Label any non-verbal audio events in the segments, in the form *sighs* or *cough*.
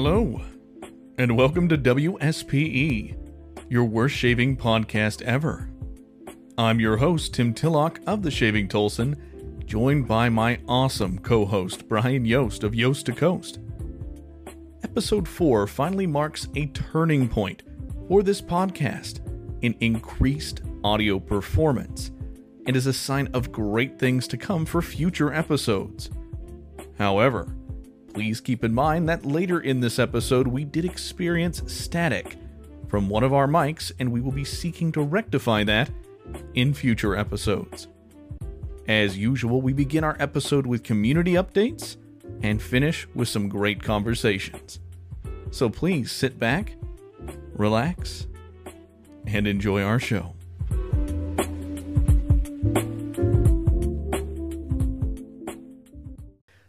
Hello, and welcome to WSPE, your worst shaving podcast ever. I'm your host, Tim Tillock of The Shaving Tulsan, joined by my awesome co host, Brian Yost of Yost to Coast. Episode 4 finally marks a turning point for this podcast in increased audio performance and is a sign of great things to come for future episodes. However, please keep in mind that later in this episode we did experience static from one of our mics, and we will be seeking to rectify that in future episodes. As usual, we begin our episode with community updates and finish with some great conversations. So please sit back, relax, and enjoy our show.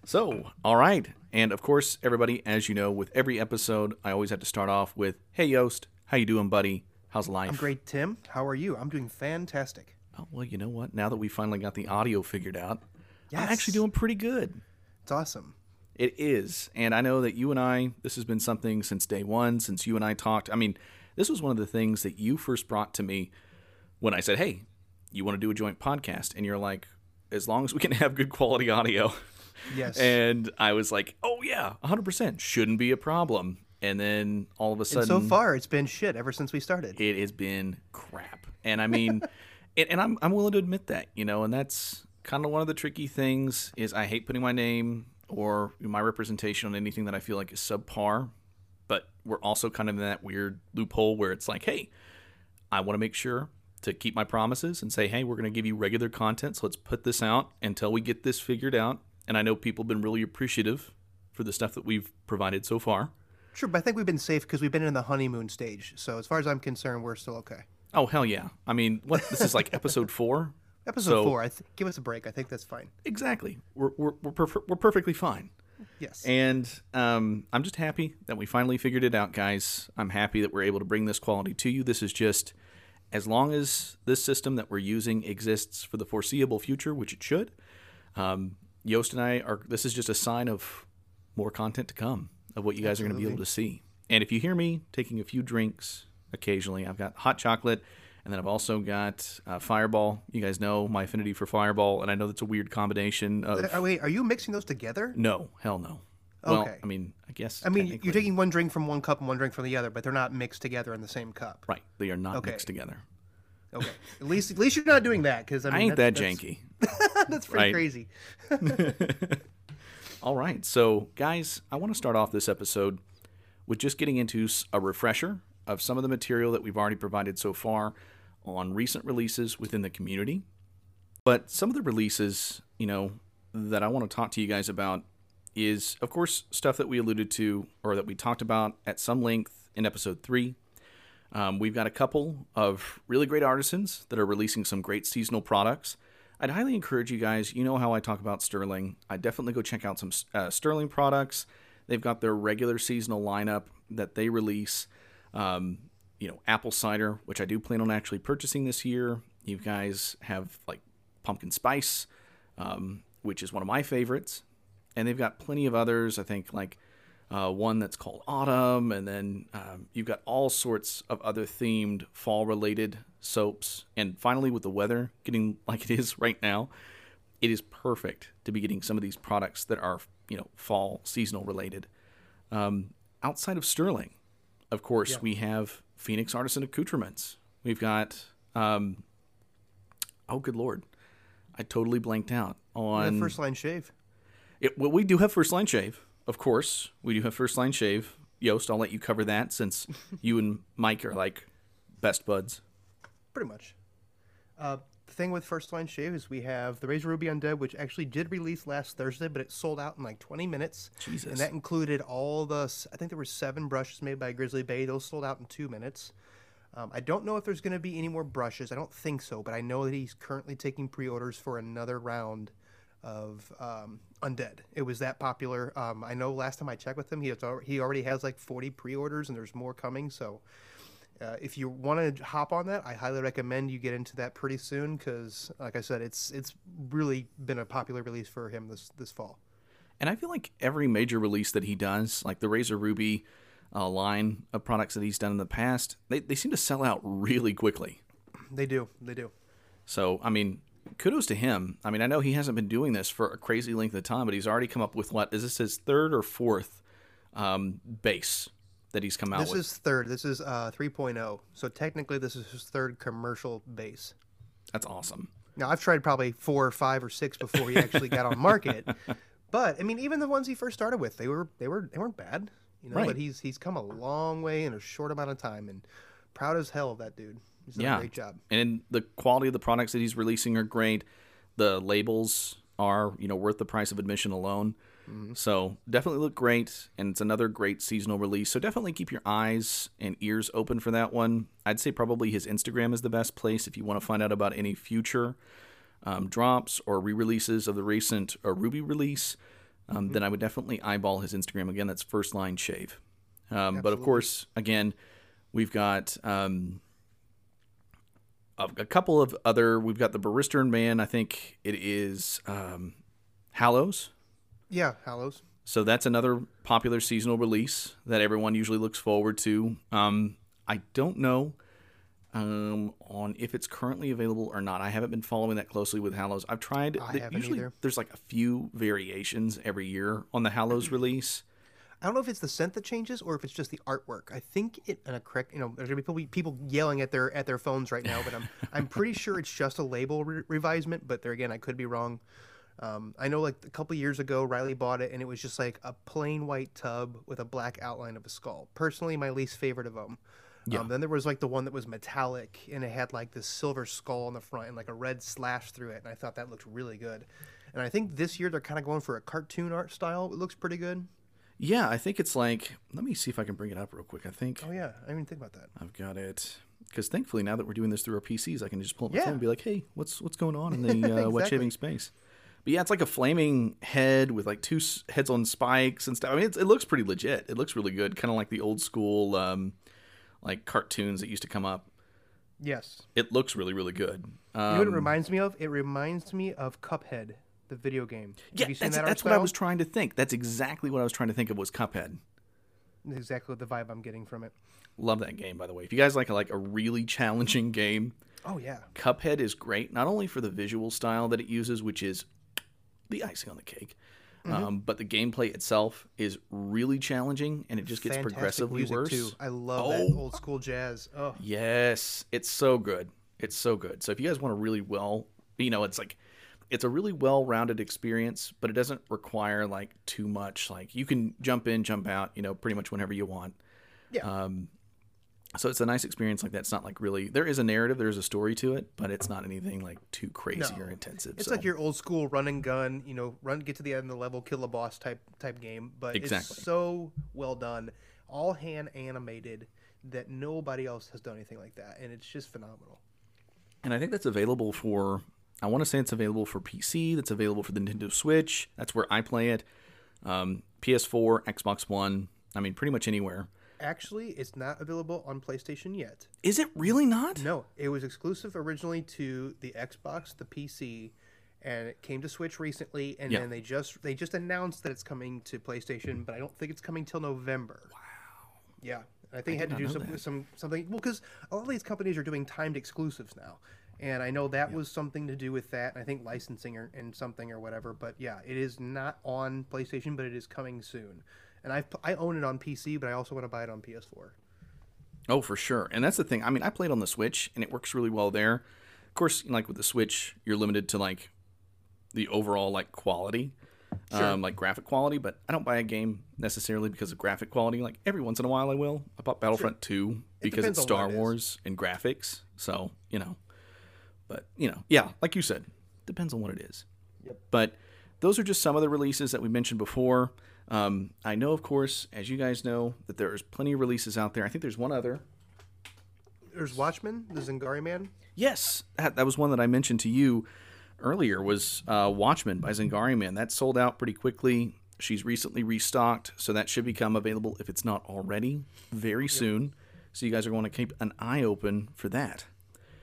So, all right. And of course, everybody, as you know, with every episode, I always have to start off with, "Hey Yost, how you doing, buddy? How's life?" I'm great, Tim. How are you? I'm doing fantastic. Oh, well, you know what? Now that we finally got the audio figured out, I'm actually doing pretty good. It's awesome. It is. And I know that you and I, this has been something since day one, since you and I talked. I mean, this was one of the things that you first brought to me when I said, hey, you want to do a joint podcast? And you're like, as long as we can *laughs* have good quality audio. Yes. And I was like, oh, yeah, 100%. Shouldn't be a problem. And then all of a And sudden, so far, it's been shit ever since we started. it has been crap. And I mean, *laughs* and, and I'm I'm willing to admit that, you know, and that's kind of one of the tricky things is I hate putting my name or my representation on anything that I feel like is subpar. But we're also kind of in that weird loophole where it's like, hey, I want to make sure to keep my promises and say, hey, we're going to give you regular content. So let's put this out until we get this figured out. And I know people have been really appreciative for the stuff that we've provided so far. Sure, but I think we've been safe because we've been in the honeymoon stage. So as far as I'm concerned, we're still okay. Oh, hell yeah. I mean, what? This is like *laughs* episode four? Episode So- four, I th- give us a break. I think that's fine. Exactly. We're we're we're, perf- we're perfectly fine. Yes. And um, I'm just happy that we finally figured it out, guys. I'm happy that we're able to bring this quality to you. This is just as long as this system that we're using exists for the foreseeable future, which it should. Um, Yost and I are. This is just a sign of more content to come of what you guys are going to be able to see. And if you hear me taking a few drinks occasionally, I've got hot chocolate. And then I've also got uh, Fireball. You guys know my affinity for Fireball, and I know that's a weird combination of Uh, wait, are you mixing those together? no, hell no. Well, Okay. I mean, I guess. I mean, you're taking one drink from one cup and one drink from the other, but they're not mixed together in the same cup. right. They are not Okay. mixed together. Okay. at least, at least you're not doing that because I, I mean, ain't that that's, janky. *laughs* That's, pretty crazy. *laughs* *laughs* All right, so guys, I want to start off this episode with just getting into a refresher of some of the material that we've already provided so far on recent releases within the community. But some of the releases, you know, that I want to talk to you guys about is, of course, stuff that we alluded to or that we talked about at some length in episode three. Um, we've got a couple of really great artisans that are releasing some great seasonal products. I'd highly encourage you guys. You know how I talk about Stirling. I definitely go check out some uh, Stirling products. They've got their regular seasonal lineup that they release. Um, you know, apple cider, which I do plan on actually purchasing this year. You guys have like pumpkin spice, um, which is one of my favorites, and they've got plenty of others. I think like uh, one that's called Autumn, and then um, you've got all sorts of other themed fall related soaps. And finally, with the weather getting *laughs* like it is right now, it is perfect to be getting some of these products that are you know fall seasonal related. Um, outside of Stirling, of course, we have Phoenix Artisan Accoutrements. We've got um, oh good lord, I totally blanked out on first line shave. it, well, we do have first line shave, of course. We do have first line shave. Yost, I'll let you cover that since *laughs* you and Mike are like best buds. Pretty much. Uh, the thing with First Line Shave is we have the Razor Ruby Undead, which actually did release last Thursday, but it sold out in like 20 minutes. Jesus. And that included all the, I think there were seven brushes made by Grizzly Bay. Those sold out in two minutes. Um, I don't know if there's going to be any more brushes. I don't think so, but I know that he's currently taking pre-orders for another round of um, Undead. It was that popular. Um, I know last time I checked with him, he has, al- he already has like 40 pre-orders, and there's more coming. So uh, if you want to hop on that, I highly recommend you get into that pretty soon because, like I said, it's it's really been a popular release for him this this fall. And I feel like every major release that he does, like the Razor Ruby uh, line of products that he's done in the past, they, they seem to sell out really quickly. They do. They do. So, I mean, kudos to him. I mean, I know he hasn't been doing this for a crazy length of time, but he's already come up with what is this his third or fourth um, base that he's come out This with? is third. This is uh, 3.0. So technically, this is his third commercial base. That's awesome. Now I've tried probably four or five or six before he actually got on *laughs* market. But I mean, even the ones he first started with, they were they were they weren't bad. You know, Right. but he's he's come a long way in a short amount of time, and proud as hell of that dude. He's done Yeah. a great job. And the quality of the products that he's releasing are great. The labels are, you know, worth the price of admission alone. So definitely look great, and it's another great seasonal release. So definitely keep your eyes and ears open for that one. I'd say probably his Instagram is the best place if you want to find out about any future um, drops or re-releases of the recent uh, Ruby release. Um, Then I would definitely eyeball his Instagram again. That's First Line Shave. Um, but of course, again, we've got um, a, a couple of other. We've got the Barrister and Mann. I think it is um, Hallows. Yeah, Hallows. So that's another popular seasonal release that everyone usually looks forward to. Um, I don't know um, on if it's currently available or not. I haven't been following that closely with Hallows. I've tried. I haven't usually either. there's like a few variations every year on the Hallows release. I don't know if it's the scent that changes or if it's just the artwork. I think it and a correct, you know, there's gonna be people, people yelling at their at their phones right now, but I'm I'm pretty sure it's just a label re- revisement. But there again, I could be wrong. Um, I know like a couple years ago, Riley bought it and it was just like a plain white tub with a black outline of a skull. Personally, my least favorite of them. Yeah. Um, then there was like the one that was metallic and it had like this silver skull on the front and like a red slash through it, and I thought that looked really good. And I think this year they're kind of going for a cartoon art style. It looks pretty good. Yeah, I think it's like. Let me see if I can bring it up real quick. I think Oh yeah, I didn't even think about that. I've got it. Because thankfully, now that we're doing this through our PCs, I can just pull up my Yeah. phone and be like, "Hey, what's what's going on in the *laughs* uh, wet shaving space?" But yeah, it's like a flaming head with like two heads on spikes and stuff. I mean, it's, it looks pretty legit. It looks really good, kind of like the old school um, like cartoons that used to come up. Yes. It looks really really good. You know what it Um, reminds me of? It reminds me of Cuphead, the video game. yeah, Have you seen that's, that that's what I was trying to think. That's exactly what I was trying to think of was Cuphead. Exactly the vibe I'm getting from it. Love that game, by the way. If you guys like a, like a really challenging game, Oh yeah. Cuphead is great, not only for the visual style that it uses, which is the icing on the cake, Mm-hmm. um, but the gameplay itself is really challenging and it just gets Fantastic progressively worse. too. I love Oh. that old school jazz. Oh, Yes, it's so good. It's so good. So if you guys want a really well, you know, it's like it's a really well-rounded experience, but it doesn't require like too much. Like you can jump in, jump out, you know, pretty much whenever you want. Yeah. Um, so it's a nice experience like that. It's not like really there is a narrative, there is a story to it, but it's not anything like too crazy No. or intensive. it's so. like your old school run and gun. You know, run get to the end of the level, kill a boss type type game. But Exactly. it's so well done, all hand animated that nobody else has done anything like that, and it's just phenomenal. And I think that's available for. I want to say it's available for PC. That's available for the Nintendo Switch. That's where I play it. Um, PS4, Xbox One. I mean, pretty much anywhere. Actually, it's not available on PlayStation yet. Is it really not? No, it was exclusive originally to the Xbox, the PC, and it came to Switch recently. And Yeah. then they just they just announced that it's coming to PlayStation, but I don't think it's coming till November. Wow. Yeah, I think it had to do some, some something. Well, because a lot of these companies are doing timed exclusives now, and I know that was something to do with that. I think licensing or and something or whatever. But yeah, it is not on PlayStation, but it is coming soon. And I I own it on PC, but I also want to buy it on PS4. Oh, for sure. And that's the thing. I mean, I played on the Switch, and it works really well there. Of course, like with the Switch, you're limited to like the overall like quality, um, like graphic quality. But I don't buy a game necessarily because of graphic quality. Like every once in a while, I will. I bought Battlefront Two because depends it's Star it. Wars and graphics. So you know, but you know, yeah, like you said, depends on what it is. Yep. But those are just some of the releases that we mentioned before. Um, I know, of course, as you guys know, that there's plenty of releases out there. I think there's one other. There's Watchmen, the Zingari Man. Yes, that, that was one that I mentioned to you earlier. Was uh, Watchmen by Zingari Man that sold out pretty quickly. She's recently restocked, so that should become available if it's not already very soon. So you guys are going to keep an eye open for that.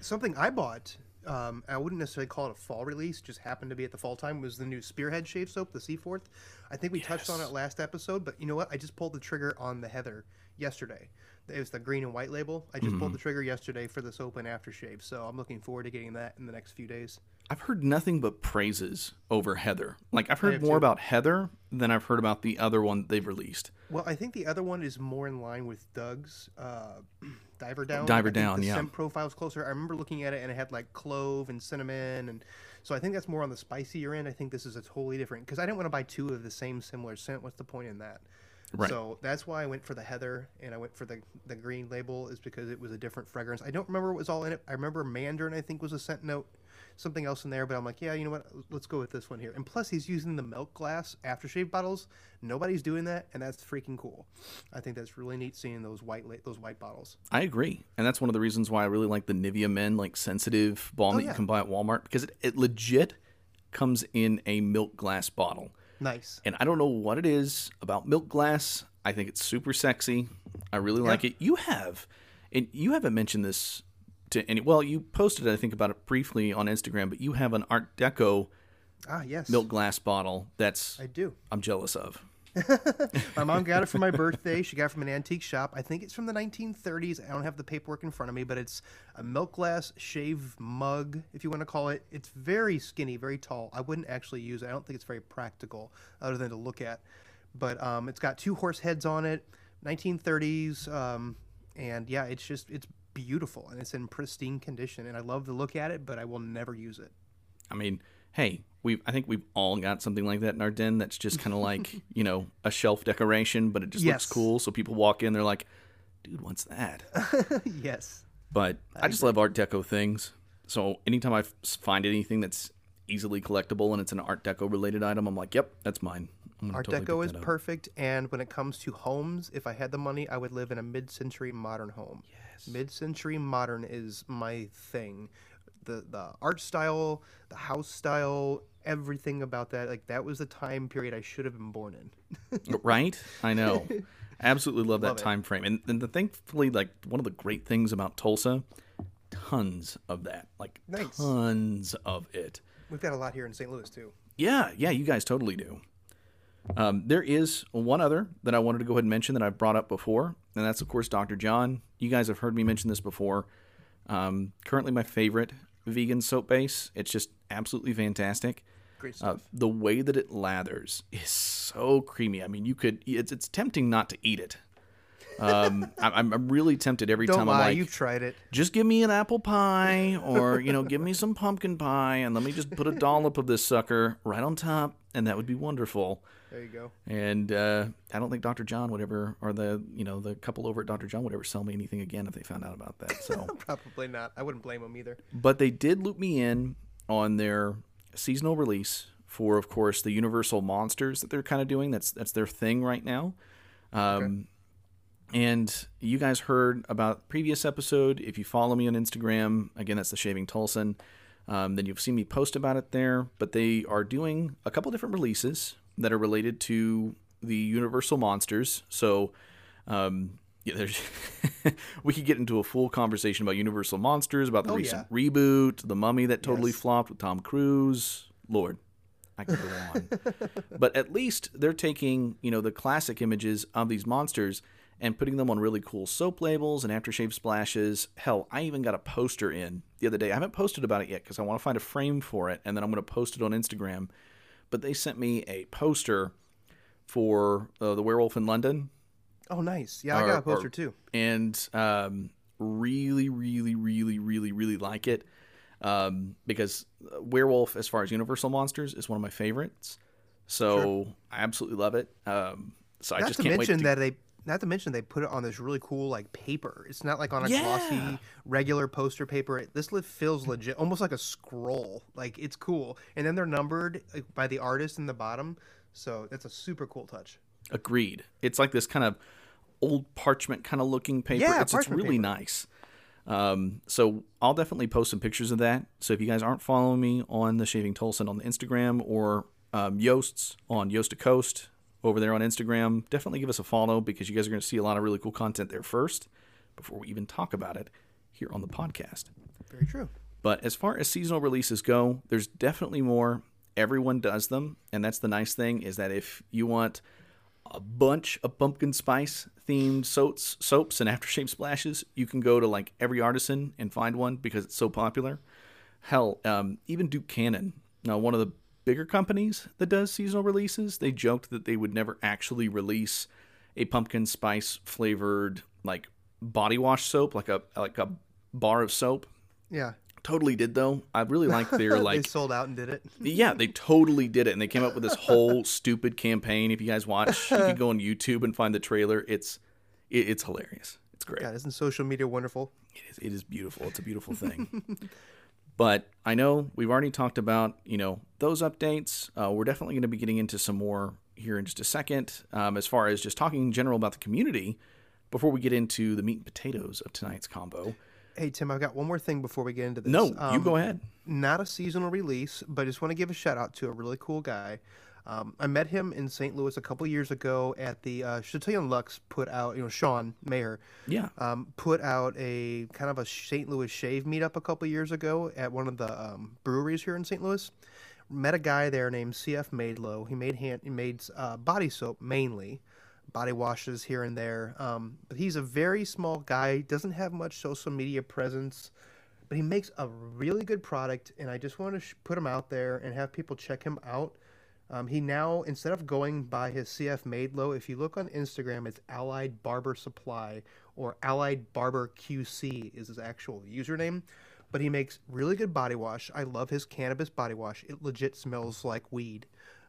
something I bought Um, I wouldn't necessarily call it a fall release. Just happened to be at the fall time. Was the new Spearhead shave soap, the Seaforth. I think we touched on it last episode, but you know what? I just pulled the trigger on the Heather yesterday. It was the green and white label. I just Mm-hmm. pulled the trigger yesterday for the soap and aftershave, so I'm looking forward to getting that in the next few days. I've heard nothing but praises over Heather. Like I've heard more too. about Heather than I've heard about the other one they've released. Well, I think the other one is more in line with Doug's uh, *clears throat* Diver Down. Diver Down, the yeah. scent profile's closer. I remember looking at it and it had like clove and cinnamon, and so I think that's more on the spicier end. I think this is a totally different because I didn't want to buy two of the same similar scent. What's the point in that? Right. So that's why I went for the heather and I went for the the green label is because it was a different fragrance. I don't remember what was all in it. I remember mandarin I think was a scent note, something else in there. But I'm like, yeah, you know what? Let's go with this one here. And plus, he's using the milk glass aftershave bottles. Nobody's doing that, and that's freaking cool. I think that's really neat seeing those white those white bottles. I agree, and that's one of the reasons why I really like the Nivea Men like sensitive balm oh, that yeah. you can buy at Walmart because it, it legit comes in a milk glass bottle. Nice. And I don't know what it is about milk glass. I think it's super sexy. I really like it. You have, and you haven't mentioned this to any. Well, you posted, I think, about it briefly on Instagram, but you have an Art Deco Ah, yes. milk glass bottle that's I do. I'm jealous of. *laughs* My mom got it for my birthday. She got it from an antique shop. I think it's from the 1930s. I don't have the paperwork in front of me, but it's a milk glass shave mug, if you want to call it. It's very skinny, very tall. I wouldn't actually use it. I don't think it's very practical, other than to look at. But um, it's got two horse heads on it, 1930s, um, and yeah, it's just it's beautiful and it's in pristine condition. And I love to look at it, but I will never use it. I mean, hey, we I think we've all got something like that in our den that's just kind of like, *laughs* you know, a shelf decoration, but it just Yes. looks cool. So people walk in, they're like, dude, what's that? *laughs* yes. But I, just love Art Deco things. So anytime I f- find anything that's easily collectible and it's an Art Deco related item, I'm like, yep, that's mine. Art totally Deco is perfect, and when it comes to homes, if I had the money, I would live in a mid-century modern home. Yes. Mid-century modern is my thing. The the art style, the house style, everything about that, like that was the time period I should have been born in. *laughs* right? I know. *laughs* Absolutely love that Love time frame. And, and the, thankfully, like one of the great things about Tulsa, tons of that. Like Nice. tons of it. We've got a lot here in St. Louis too. Yeah, yeah, you guys totally do. Um, there is one other that I wanted to go ahead and mention that I've brought up before, and that's of course Dr. Jon. You guys have heard me mention this before. Um, currently, my favorite vegan soap base. It's just absolutely fantastic. Great Uh, the way that it lathers is so creamy. I mean, you could. It's it's tempting not to eat it. Um, I- I'm I'm really tempted every Don't time lie, I'm like, you've tried it. just give me an apple pie or you know give me some pumpkin pie and let me just put a dollop of this sucker right on top and that would be wonderful There you go. and uh, i don't think dr jon would ever or the you know the couple over at dr jon would ever sell me anything again if they found out about that so *laughs* Probably not. I wouldn't blame them either. but they did loop me in on their seasonal release for of course the universal monsters that they're kind of doing that's that's their thing right now um, and you guys heard about previous episode if you follow me on instagram again that's the shaving tulsan um, then you've seen me post about it there but they are doing a couple different releases that are related to the universal monsters so um, yeah, there's *laughs* we could get into a full conversation about Universal Monsters, about the Oh, recent reboot, The Mummy that totally Yes. flopped with Tom Cruise. Lord, I could go on. *laughs* but at least they're taking, you know, the classic images of these monsters and putting them on really cool soap labels and aftershave splashes. Hell, I even got a poster in the other day. I haven't posted about it yet because I want to find a frame for it and then I'm going to post it on Instagram. But they sent me a poster for uh, the Werewolf in London Oh, nice. Yeah, I got a poster or- too. and um, really, really, really, really, really like it um, because Werewolf, as far as Universal monsters, is one of my favorites. So I absolutely love it. Um, so I just to can't mention wait. To, that they. Not to mention they put it on this really cool like paper. It's not like on a Yeah. glossy regular poster paper. This li- feels legit, almost like a scroll. Like it's cool, and then they're numbered like, by the artist in the bottom. So that's a super cool touch. agreed. It's like this kind of old parchment kind of looking paper. Yeah, it's, it's really paper. nice. Um, so I'll definitely post some pictures of that. So if you guys aren't following me on the Shaving Tulsan on the Instagram or um, Yost's on Yoast to Coast over there on Instagram, definitely give us a follow because you guys are going to see a lot of really cool content there first before we even talk about it here on the podcast. Very true. But as far as seasonal releases go, there's definitely more. Everyone does them, and that's the nice thing is that if you want a bunch of pumpkin spice themed soaps, soaps and aftershave splashes, you can go to like every artisan and find one because it's so popular. Hell, um, even Duke Cannon, now one of the bigger companies that does seasonal releases, they joked that they would never actually release a pumpkin spice flavored like body wash soap, like a like a bar of soap. Yeah. Totally did though. I really like their *laughs* like they sold out and did it. *laughs* yeah, they totally did it, and they came up with this whole *laughs* stupid campaign. If you guys watch, you can go on YouTube and find the trailer. It's it, it's hilarious. It's great. God, isn't social media wonderful? It is, it is beautiful. It's a beautiful thing. But I know we've already talked about you know those updates. Uh, we're definitely going to be getting into some more here in just a second. Um, as far as just talking in general about the community, before we get into the meat and potatoes of tonight's combo. Hey Tim, I've got one more thing before we get into this. No, you Um, go ahead. Not a seasonal release, but I just want to give a shout out to a really cool guy. Um, I met him in St. Louis a couple years ago at the uh, Chatillon Lux put out, you know, Sean Mayer Yeah. um, put out a kind of a St. Louis shave meetup a couple years ago at one of the um, breweries here in St. Louis. Met a guy there named CF Maidlow. He made hand, he made uh, body soap mainly, body washes here and there. Um, but he's a very small guy. Doesn't have much social media presence, but he makes a really good product. And I just want to sh- put him out there and have people check him out. Um, he now, instead of going by his CF Maidlow, if you look on Instagram, it's Allied Barber Supply or Allied Barber QC is his actual username. But he makes really good body wash. I love his cannabis body wash. It legit smells like weed.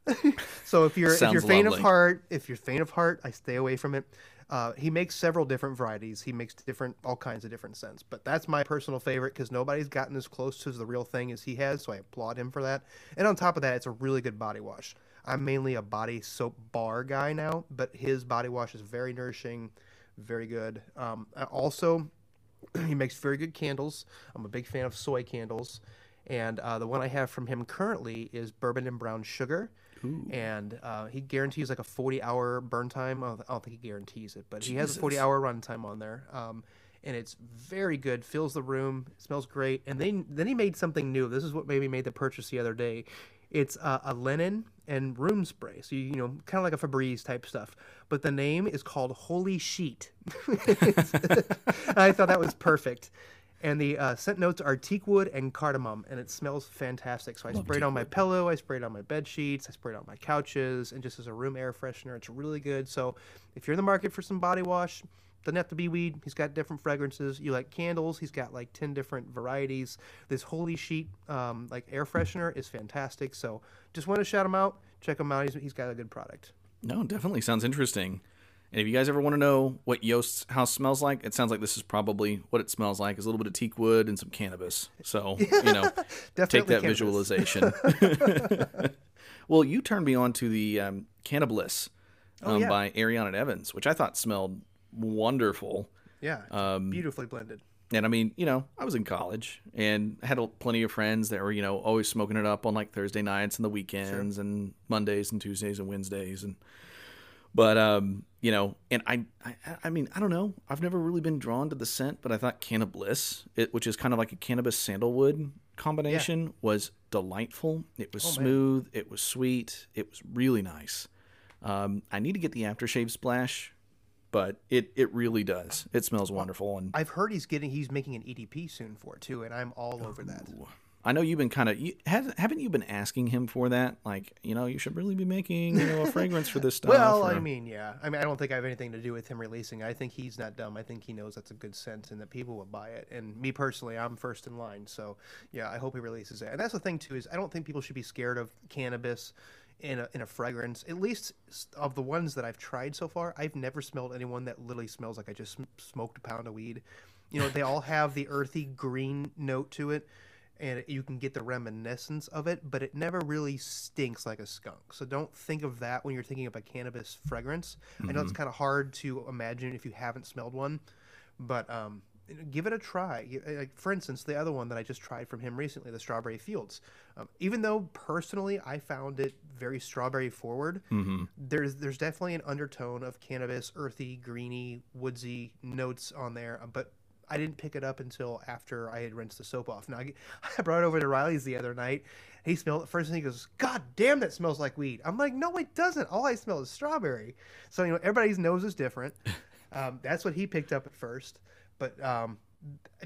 *laughs* so if you're if you're faint lovely. of heart, if you're faint of heart, I stay away from it. Uh, he makes several different varieties. He makes different, all kinds of different scents. But that's my personal favorite because nobody's gotten as close to the real thing as he has. So I applaud him for that. And on top of that, it's a really good body wash. I'm mainly a body soap bar guy now, but his body wash is very nourishing, very good. Um, also, *clears throat* he makes very good candles. I'm a big fan of soy candles. And uh, the one I have from him currently is bourbon and brown sugar. And uh, he guarantees like a 40 hour burn time. I don't, think he guarantees it, but he has a 40 hour run time on there. Um, and it's very good, fills the room, smells great. And then, then he made something new. This is what maybe made the purchase the other day. It's uh, a linen and room spray. So, you, you know, kind of like a Febreze type stuff. But the name is called Holy Sheet. *laughs* I thought that was perfect. And the uh, scent notes are teak wood and cardamom, and it smells fantastic. So I sprayed on my pillow, I sprayed on my bed sheets, I sprayed on my couches, and just as a room air freshener, it's really good. So if you're in the market for some body wash, doesn't have to be weed. He's got different fragrances. You like candles? He's got like ten different varieties. This Holy Sheet, um, like air freshener, is fantastic. So just want to shout him out. Check him out. He's, he's got a good product. No, definitely sounds interesting. And if you guys ever want to know what Yost's house smells like, it sounds like this is probably what it smells like. Is a little bit of teak wood and some cannabis. So *laughs* you know, take that cannabis. visualization. *laughs* *laughs* well, you turned me on to the um, Cannabliss um, Oh, yeah. by Ariana Evans, which I thought smelled wonderful. Yeah, Um, beautifully blended. And I mean, you know, I was in college and had a- plenty of friends that were, you know, always smoking it up on like Thursday nights and the weekends and Mondays and Tuesdays and Wednesdays and but um, you know, and I, I I mean, I don't know. I've never really been drawn to the scent, but I thought Cannabliss, it, which is kind of like a cannabis sandalwood combination, was delightful. It was Oh, man. smooth, it was sweet, it was really nice. Um, I need to get the aftershave splash, but it it really does. It smells wonderful and I've heard he's getting he's making an EDP soon for it too, and I'm all over that. I know you've been kind of you, haven't you been asking him for that? Like, you know, you should really be making you know a fragrance for this *laughs* stuff. Well, I mean, yeah. I mean, I don't think I have anything to do with him releasing. I think he's not dumb. I think he knows that's a good scent and that people will buy it. And me personally, I'm first in line. So, yeah, I hope he releases it. And that's the thing too is I don't think people should be scared of cannabis in a in a fragrance. At least of the ones that I've tried so far, I've never smelled anyone that literally smells like I just sm- smoked a pound of weed. You know, they all have the earthy green note to it. And you can get the reminiscence of it, but it never really stinks like a skunk. So don't think of that when you're thinking of a cannabis fragrance. I know it's kind of hard to imagine if you haven't smelled one, but um, give it a try. Like for instance, the other one that I just tried from him recently, the Strawberry Fields. Um, even though personally I found it very strawberry forward, there's there's definitely an undertone of cannabis, earthy, greeny, woodsy notes on there. uh, But I didn't pick it up until after I had rinsed the soap off. Now I, *laughs* I brought it over to Riley's the other night. He smelled it first and he goes, "God damn, that smells like weed." I'm like, "No, it doesn't. All I smell is strawberry." So you know, everybody's nose is different. *laughs* Um, that's what he picked up at first, but um,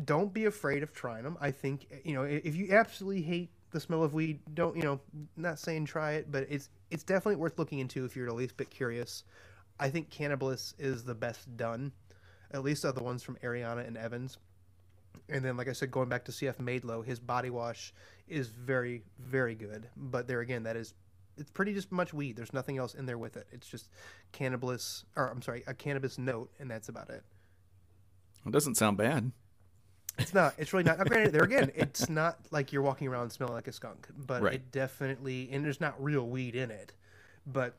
don't be afraid of trying them. I think you know if you absolutely hate the smell of weed, don't you know? Not saying try it, but it's it's definitely worth looking into if you're at least a bit curious. I think Cannabis is the best done, at least the ones from Ariana and Evans. And then, like I said, going back to CF Maidlow, his body wash is very, very good. But there again, that is it's pretty just much weed. There's nothing else in there with it. It's just cannabis, or I'm sorry, a cannabis note, and that's about it. It doesn't sound bad. It's not. It's really not. Now, granted, there again, it's not like you're walking around smelling like a skunk, but Right. it definitely, and there's not real weed in it, but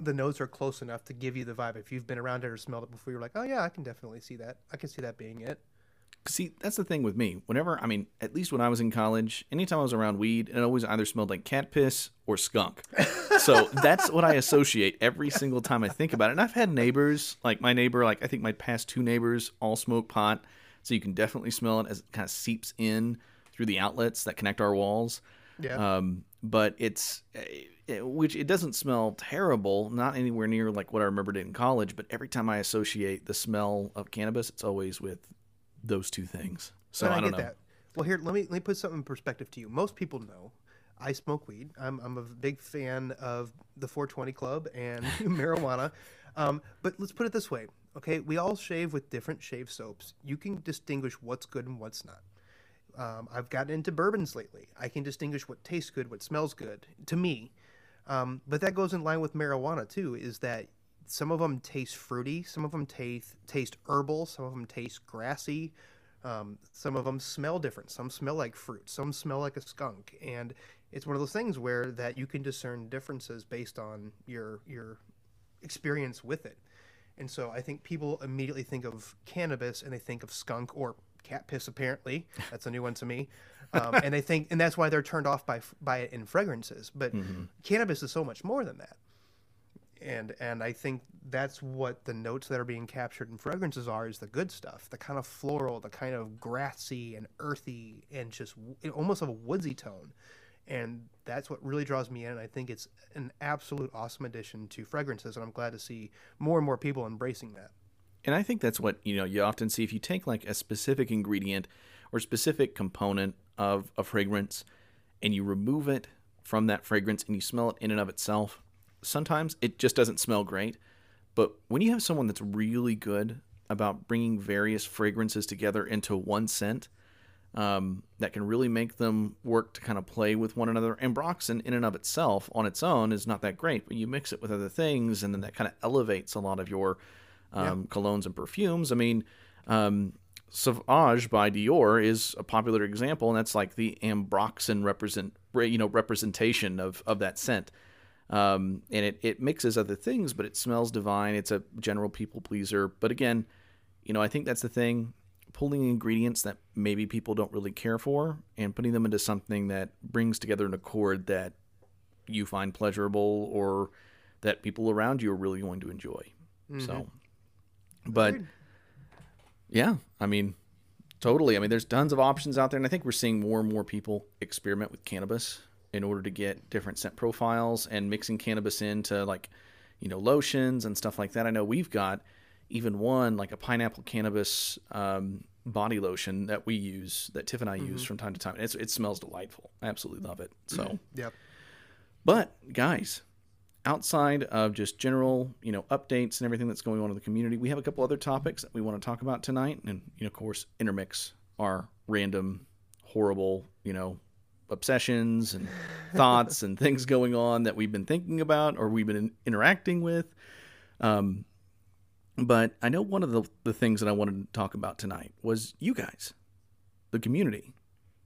the notes are close enough to give you the vibe. If you've been around it or smelled it before, you're like, oh yeah, I can definitely see that. I can see that being it. See, that's the thing with me. Whenever, I mean, at least when I was in college, anytime I was around weed, it always either smelled like cat piss or skunk. so *laughs* that's what I associate every single time I think about it. And I've had neighbors, like my neighbor, like I think my past two neighbors all smoke pot. So you can definitely smell it as it kind of seeps in through the outlets that connect our walls. Yeah. Um, but it's, it, which it doesn't smell terrible, not anywhere near like what I remembered in college. But every time I associate the smell of cannabis, it's always with those two things. So And I, don't know. that. Well, here, let me let me put something in perspective to you. Most people know I smoke weed. I'm I'm a big fan of the 420 Club and *laughs* marijuana. Um, but let's put it this way, okay? We all shave with different shave soaps. You can distinguish what's good and what's not. Um, I've gotten into bourbons lately. I can distinguish what tastes good, what smells good to me. Um, but that goes in line with marijuana too. Is that some of them taste fruity, some of them taste taste herbal, some of them taste grassy, um, some of them smell different. Some smell like fruit, some smell like a skunk, and it's one of those things where that you can discern differences based on your your experience with it. And so I think people immediately think of cannabis and they think of skunk or cat piss. Apparently, *laughs* that's a new one to me. Um, and they think, and that's why they're turned off by by it in fragrances. But cannabis is so much more than that. And and I think that's what the notes that are being captured in fragrances are is the good stuff, the kind of floral, the kind of grassy and earthy, and just almost of a woodsy tone. And that's what really draws me in. And I think it's an absolute awesome addition to fragrances, and I'm glad to see more and more people embracing that. And I think that's what you know you often see if you take like a specific ingredient or specific component of a fragrance and you remove it from that fragrance and you smell it in and of itself. Sometimes it just doesn't smell great, but when you have someone that's really good about bringing various fragrances together into one scent, um, that can really make them work to kind of play with one another. Ambroxan, in and of itself, on its own, is not that great, but you mix it with other things, and then that kind of elevates a lot of your um, colognes and perfumes. I mean, um, Sauvage by Dior is a popular example, and that's like the ambroxan represent, you know, representation of of that scent. Um, and it, it mixes other things, but it smells divine. It's a general people pleaser. But again, you know, I think that's the thing. Pulling ingredients that maybe people don't really care for and putting them into something that brings together an accord that you find pleasurable or that people around you are really going to enjoy. So, but yeah, I mean, totally. I mean, there's tons of options out there, and I think we're seeing more and more people experiment with cannabis in order to get different scent profiles and mixing cannabis into like, you know, lotions and stuff like that. I know we've got even one like a pineapple cannabis um, body lotion that we use that Tiff and I use from time to time. It's, it smells delightful. I absolutely love it. So. Yep. But guys, outside of just general, you know, updates and everything that's going on in the community, we have a couple other topics that we want to talk about tonight, and you know, of course, intermix our random, horrible, you know, obsessions and thoughts and things going on that we've been thinking about or we've been in- interacting with. Um, but I know one of the, the things that I wanted to talk about tonight was you guys, the community,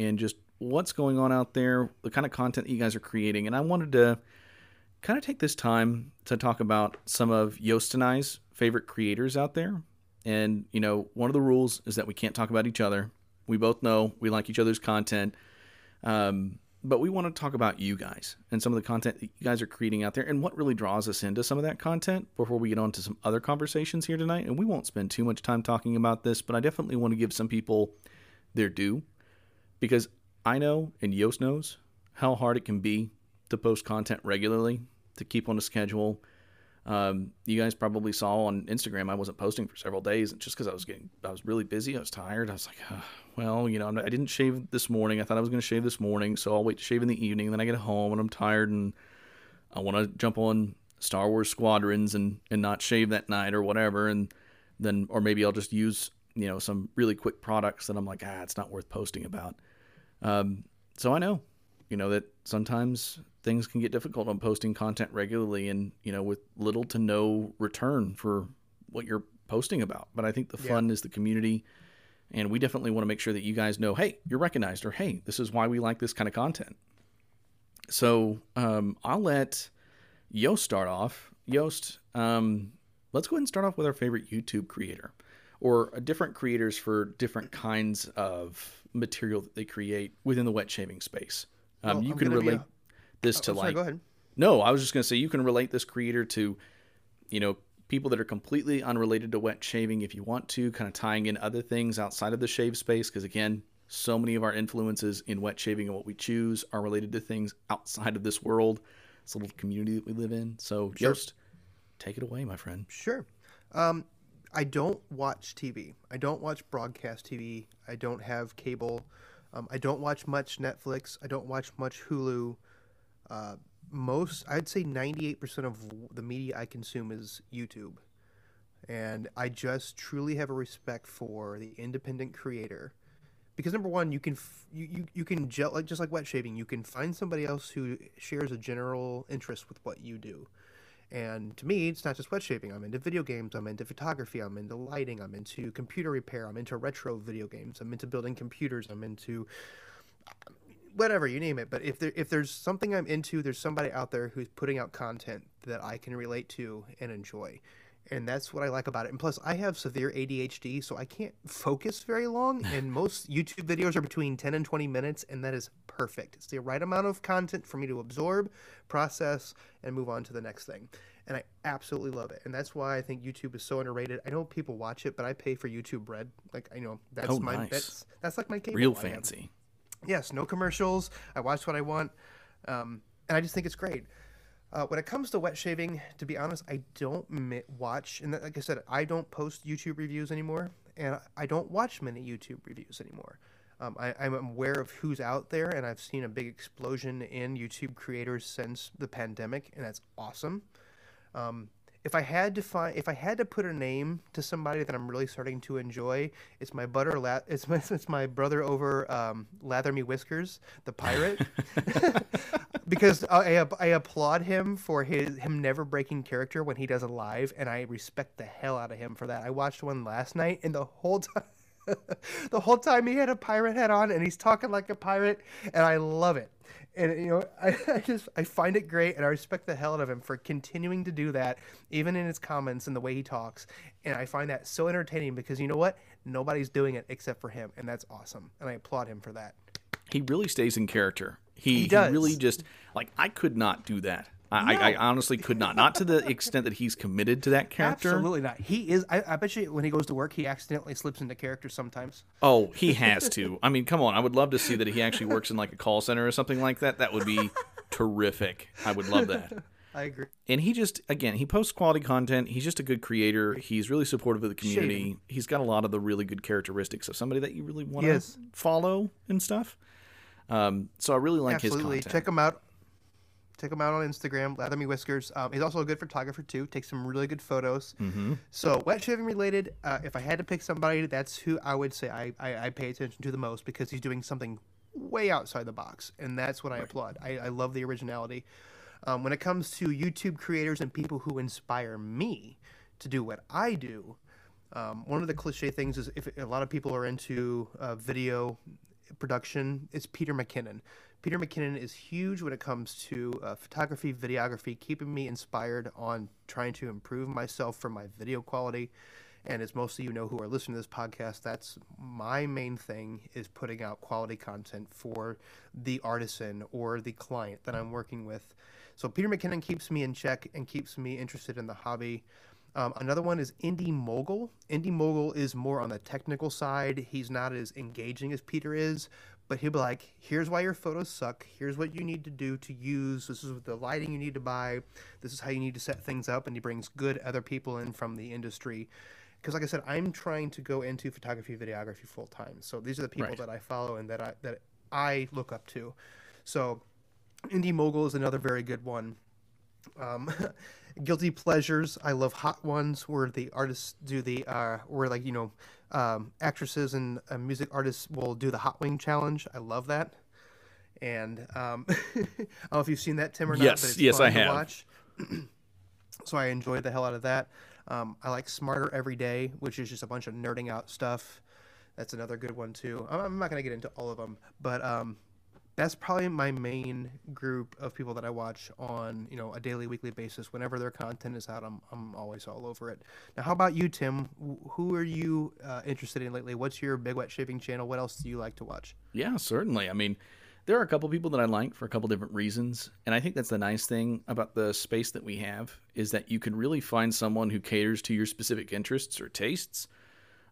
and just what's going on out there, the kind of content that you guys are creating. And I wanted to kind of take this time to talk about some of Yost and I's favorite creators out there. And, you know, one of the rules is that we can't talk about each other. We both know we like each other's content. Um, but we want to talk about you guys and some of the content that you guys are creating out there and what really draws us into some of that content before we get on to some other conversations here tonight. And we won't spend too much time talking about this, but I definitely want to give some people their due because I know and Yost knows how hard it can be to post content regularly, to keep on a schedule. Um, you guys probably saw on Instagram I wasn't posting for several days, just because I was getting, I was really busy. I was tired. I was like, well, you know, I didn't shave this morning. I thought I was going to shave this morning, so I'll wait to shave in the evening. Then I get home and I'm tired and I want to jump on Star Wars Squadrons and and not shave that night or whatever. And then, or maybe I'll just use you know some really quick products that I'm like, ah, it's not worth posting about. Um, so I know, you know, that sometimes things can get difficult on posting content regularly and, you know, with little to no return for what you're posting about. But I think the fun yeah. is the community. And we definitely want to make sure that you guys know, hey, you're recognized, or hey, this is why we like this kind of content. So um, I'll let Yost start off. Yost, um, let's go ahead and start off with our favorite YouTube creator or different creators for different kinds of material that they create within the wet shaving space. Um, well, you I'm can relate. This oh, to sorry, like. Go ahead. No, I was just going to say you can relate this creator to, you know, people that are completely unrelated to wet shaving if you want to, kind of tying in other things outside of the shave space. Because again, so many of our influences in wet shaving and what we choose are related to things outside of this world, this little community that we live in. So sure. just take it away, my friend. Sure. Um, I don't watch TV. I don't watch broadcast TV. I don't have cable. Um, I don't watch much Netflix. I don't watch much Hulu. Uh, most, I'd say 98% of the media I consume is YouTube. And I just truly have a respect for the independent creator. Because number one, you can you, you, you can gel, like just like wet shaving, you can find somebody else who shares a general interest with what you do. And to me, it's not just wet shaving. I'm into video games. I'm into photography. I'm into lighting. I'm into computer repair. I'm into retro video games. I'm into building computers. I'm into whatever you name it. But if there if there's something I'm into, there's somebody out there who's putting out content that I can relate to and enjoy and that's what I like about it. And plus, I have severe ADHD, so I can't focus very long. *laughs* And most YouTube videos are between 10 and 20 minutes, and that is perfect. It's the right amount of content for me to absorb, process, and move on to the next thing. And I absolutely love it. And that's why I think YouTube is so underrated. I know people watch it, but I pay for YouTube Red. Like I know that's oh, my nice. that's that's like my cable. Real fancy. Yes, no commercials. I watch what I want, um, and I just think it's great. Uh, when it comes to wet shaving, to be honest, I don't watch, and like I said, I don't post YouTube reviews anymore, and I don't watch many YouTube reviews anymore. Um, I, am aware of who's out there, and I've seen a big explosion in YouTube creators since the pandemic, and that's awesome. Um, if I had to find, if I had to put a name to somebody that I'm really starting to enjoy, it's my butter. La- *laughs* it's my it's my brother over um, Lather Me Whiskers, the pirate, *laughs* *laughs* because I, I applaud him for his him never breaking character when he does a live, and I respect the hell out of him for that. I watched one last night, and the whole time. the whole time he had a pirate hat on and he's talking like a pirate and I love it and you know *laughs* I, I, just i find it great and i respect the hell out of him for continuing to do that even in his comments and the way he talks. And i find that so entertaining because you know what? Nobody's doing it except for him and that's awesome and i applaud him for that. He really stays in character. He, he, does. he really just like i could not do that I, no. I, I, honestly could not. Not to the extent that he's committed to that character. Absolutely not. He is. I, I, bet you when he goes to work, he accidentally slips into character sometimes. Oh, he *laughs* has to. I mean, come on. I would love to see that he actually works in like a call center or something like that. That would be terrific. I would love that. *laughs* I agree. And he just, again, he posts quality content. He's just a good creator. He's really supportive of the community. Shady. He's got a lot of the really good characteristics of somebody that you really want to follow and stuff. Um, so I really like Absolutely. his content. Check him out Check him out on Instagram, Lather Me Whiskers. Um, he's also a good photographer too. Takes some really good photos. Mm-hmm. So wet shaving related. Uh, if I had to pick somebody, that's who I would say I, I, I, pay attention to the most because he's doing something way outside the box, and that's what I right. applaud. I, I love the originality. Um, when it comes to YouTube creators and people who inspire me to do what I do, um, one of the cliche things is if a lot of people are into uh, video production, it's Peter McKinnon. Peter McKinnon is huge when it comes to uh, photography, videography, keeping me inspired on trying to improve myself for my video quality. And as most of you know who are listening to this podcast, that's my main thing is putting out quality content for the artisan or the client that I'm working with. So Peter McKinnon keeps me in check and keeps me interested in the hobby. Um, another one is Indy Mogul. Indy Mogul is more on the technical side. He's not as engaging as Peter is, but he'll be like, here's why your photos suck. Here's what you need to do to use. This is the lighting you need to buy. This is how you need to set things up. And he brings good other people in from the industry. Because, like I said, I'm trying to go into photography, videography full time. So these are the people Right. that I follow and that I that I look up to. So, Indy Mogul is another very good one. Um, *laughs* guilty pleasures. I love hot ones where the artists do the uh, where like you know um, actresses and uh, music artists will do the hot wing challenge. I love that. And um, *laughs* I don't know if you've seen that Tim or not. Yes, but it's yes, I to have. Watch. *clears throat* so I enjoyed the hell out of that. Um, I like Smarter Every Day, which is just a bunch of nerding out stuff. That's another good one too. I'm- I'm not gonna get into all of them, but um, that's probably my main group of people that I watch on you know a daily, weekly basis. Whenever their content is out, I'm I'm always all over it. Now, how about you, Tim? Who are you uh, interested in lately? What's your big wet shaving channel? What else do you like to watch? Yeah, certainly. I mean, there are a couple people that I like for a couple different reasons, and I think that's the nice thing about the space that we have is that you can really find someone who caters to your specific interests or tastes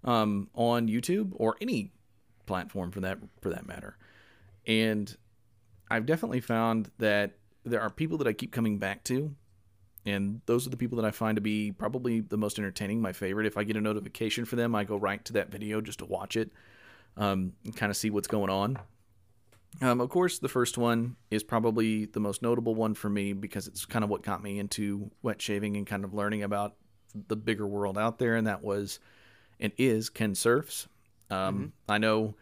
um, on YouTube or any platform for that for that matter. And I've definitely found that there are people that I keep coming back to, and those are the people that I find to be probably the most entertaining, my favorite. If I get a notification for them, I go right to that video just to watch it um, and kind of see what's going on. Um, of course, the first one is probably the most notable one for me because it's kind of what got me into wet shaving and kind of learning about the bigger world out there, and that was and is Ken Surfs. Um, I know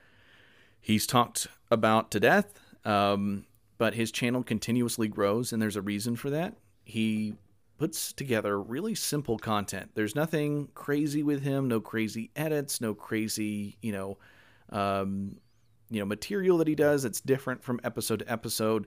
he's talked about to death, um, but his channel continuously grows, and there's a reason for that. He puts together really simple content. There's nothing crazy with him, no crazy edits, no crazy, you know, um, you know, material that he does that's different from episode to episode.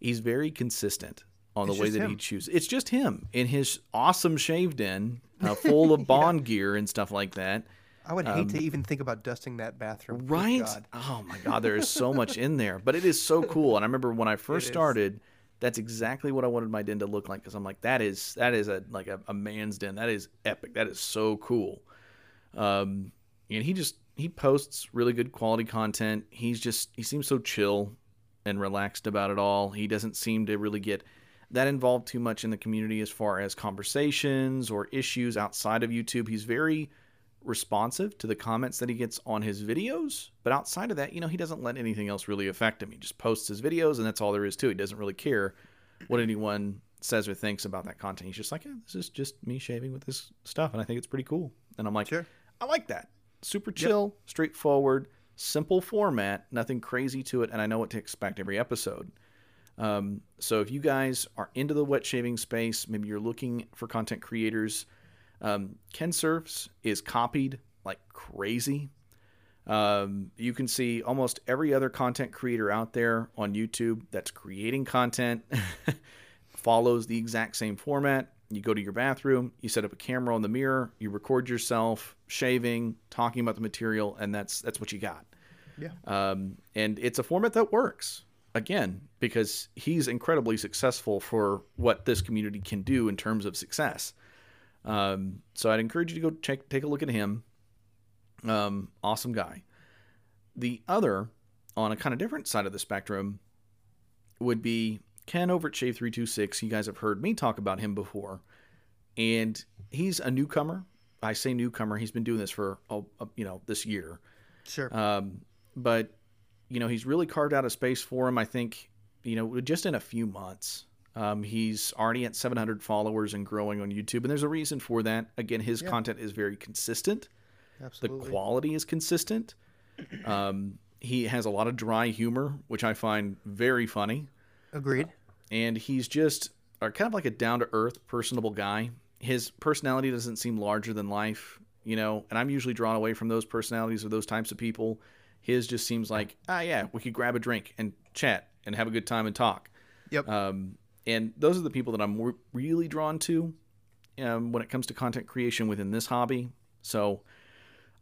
He's very consistent on It's the way that he chooses. It's just him in his awesome shaved in, uh, full of *laughs* Bond gear and stuff like that. I would hate to even think about dusting that bathroom. Right? Oh my God, there is so much in there, but it is so *laughs* cool. And I remember when I first is. started, that's exactly what I wanted my den to look like because I'm like, that is that is a like a, a man's den. That is epic. That is so cool. Um, and he just he posts really good quality content. He's just he seems so chill and relaxed about it all. He doesn't seem to really get that involved too much in the community as far as conversations or issues outside of YouTube. He's very responsive to the comments that he gets on his videos, but outside of that, you know, he doesn't let anything else really affect him. He just posts his videos and that's all there is to it. He doesn't really care what anyone says or thinks about that content. He's just like, yeah, this is just me shaving with this stuff and I think it's pretty cool. And I'm like, Sure. I like that. Super chill, straightforward, simple format, nothing crazy to it, and I know what to expect every episode. Um, so if you guys are into the wet shaving space, maybe you're looking for content creators, um, Ken Surfs is copied like crazy. Um, you can see almost every other content creator out there on YouTube that's creating content *laughs* follows the exact same format. You go to your bathroom, you set up a camera on the mirror, you record yourself shaving, talking about the material, and that's that's what you got. Yeah. Um, and it's a format that works again because he's incredibly successful for what this community can do in terms of success. Um, so I'd encourage you to go check, take a look at him. Um, awesome guy. The other, on a kind of different side of the spectrum, would be Ken over at Shave Three Two Six. You guys have heard me talk about him before, and he's a newcomer. I say newcomer. He's been doing this for oh, uh, you know this year. Sure. Um, but you know, he's really carved out a space for him. I think you know, just in a few months, um, he's already at 700 followers and growing on YouTube, and there's a reason for that. Again, his Yeah. content is very consistent. Absolutely. The quality is consistent. *clears throat* Um, he has a lot of dry humor, which I find very funny Agreed. and he's just a, kind of like a down to earth, personable guy. His personality doesn't seem larger than life, you know, and I'm usually drawn away from those personalities or those types of people. His just seems like, ah, yeah, we could grab a drink and chat and have a good time and talk. Yep. Um, and those are the people that I'm re- really drawn to um, when it comes to content creation within this hobby. So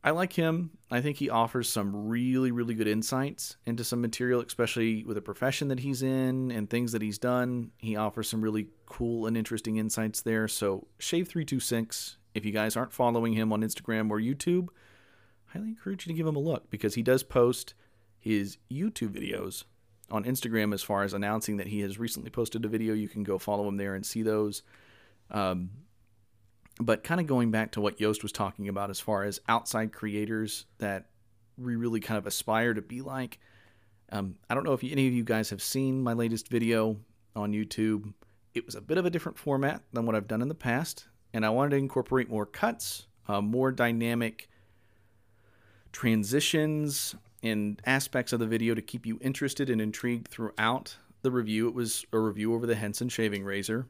I like him. I think he offers some really, really good insights into some material, especially with a profession that he's in and things that he's done. He offers some really cool and interesting insights there. So, Shave326, if you guys aren't following him on Instagram or YouTube, highly encourage you to give him a look because he does post his YouTube videos on Instagram as far as announcing that he has recently posted a video. You can go follow him there and see those. Um, but kind of going back to what Yost was talking about as far as outside creators that we really kind of aspire to be like. Um, I don't know if any of you guys have seen my latest video on YouTube. It was a bit of a different format than what I've done in the past, and I wanted to incorporate more cuts, uh, more dynamic transitions, and aspects of the video to keep you interested and intrigued throughout the review. It was a review over the Henson shaving razor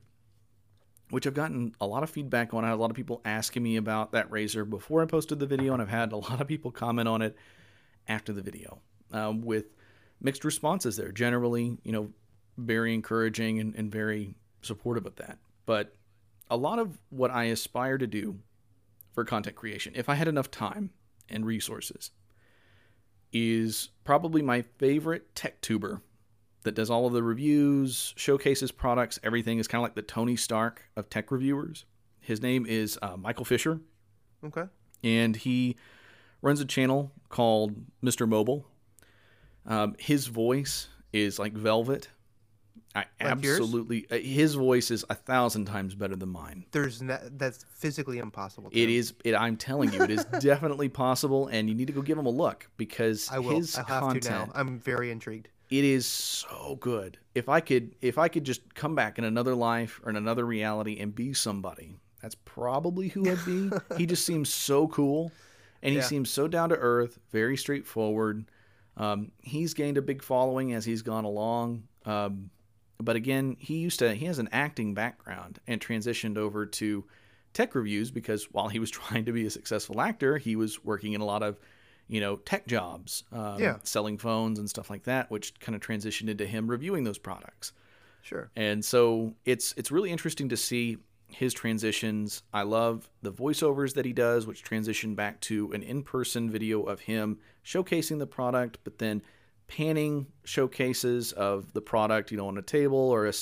which I've gotten a lot of feedback on. I had a lot of people asking me about that razor before I posted the video, and I've had a lot of people comment on it after the video um, with mixed responses there. Generally, you know, very encouraging and, and very supportive of that. But a lot of what I aspire to do for content creation, if I had enough time and resources, is probably my favorite tech tuber that does all of the reviews, showcases products, everything is kind of like the Tony Stark of tech reviewers. His name is uh, Michael Fisher. Okay. And he runs a channel called Mr. Mobile. Um, his voice is like velvet. I Like absolutely uh, his voice is a thousand times better than mine. There's that's physically impossible. It is. It, I'm telling you, it is *laughs* definitely possible, and you need to go give him a look because I will. his I have content to now. I'm very intrigued. it is so good. If I could if I could just come back in another life or in another reality and be somebody, that's probably who I'd be. *laughs* he just seems so cool and he seems so down to earth, very straightforward. Um, he's gained a big following as he's gone along. Um, but again, he used to he has an acting background and transitioned over to tech reviews because while he was *laughs* trying to be a successful actor, he was working in a lot of you know tech jobs, um, Yeah. selling phones and stuff like that, which kind of transitioned into him reviewing those products. Sure. And so it's it's really interesting to see his transitions. I love the voiceovers that he does, which transition back to an in-person video of him showcasing the product, but then panning showcases of the product, you know, on a table or a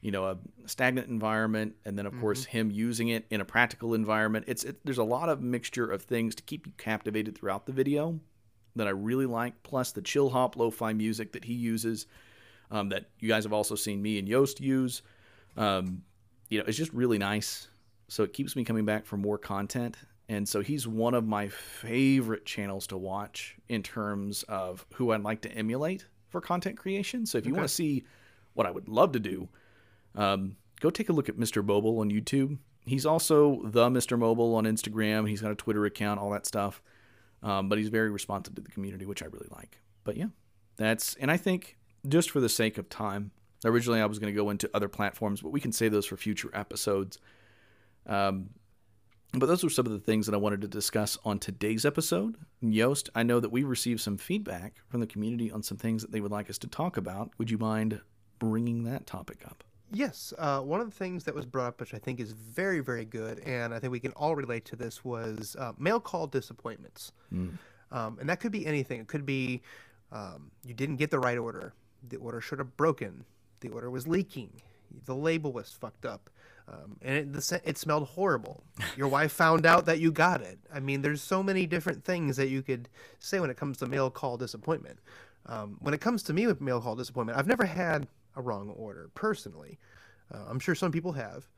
you know a stagnant environment, and then of course him using it in a practical environment. It's it, there's a lot of mixture of things to keep you captivated throughout the video that I really like. Plus the chill hop lo-fi music that he uses um, that you guys have also seen me and Yost use. Um, you know, it's just really nice. So it keeps me coming back for more content. And so he's one of my favorite channels to watch in terms of who I'd like to emulate for content creation. So if you want to see what I would love to do, um, go take a look at Mr. Mobile on YouTube. He's also the Mr. Mobile on Instagram. He's got a Twitter account, all that stuff. Um, but he's very responsive to the community, which I really like. But yeah, that's and I think just for the sake of time, originally I was going to go into other platforms, but we can save those for future episodes. Um, but those were some of the things that I wanted to discuss on today's episode. Yost, I know that we received some feedback from the community on some things that they would like us to talk about. Would you mind bringing that topic up? Yes, uh, one of the things that was brought up, which I think is very, very good, and I think we can all relate to this, was uh, mail call disappointments. Um, and that could be anything. It could be um, you didn't get the right order, the order should have broken, the order was leaking, the label was fucked up, um, and it, the, it smelled horrible. Your wife found out that you got it. I mean, there's so many different things that you could say when it comes to mail call disappointment. Um, when it comes to me with mail call disappointment, I've never had a wrong order personally. Uh, I'm sure some people have.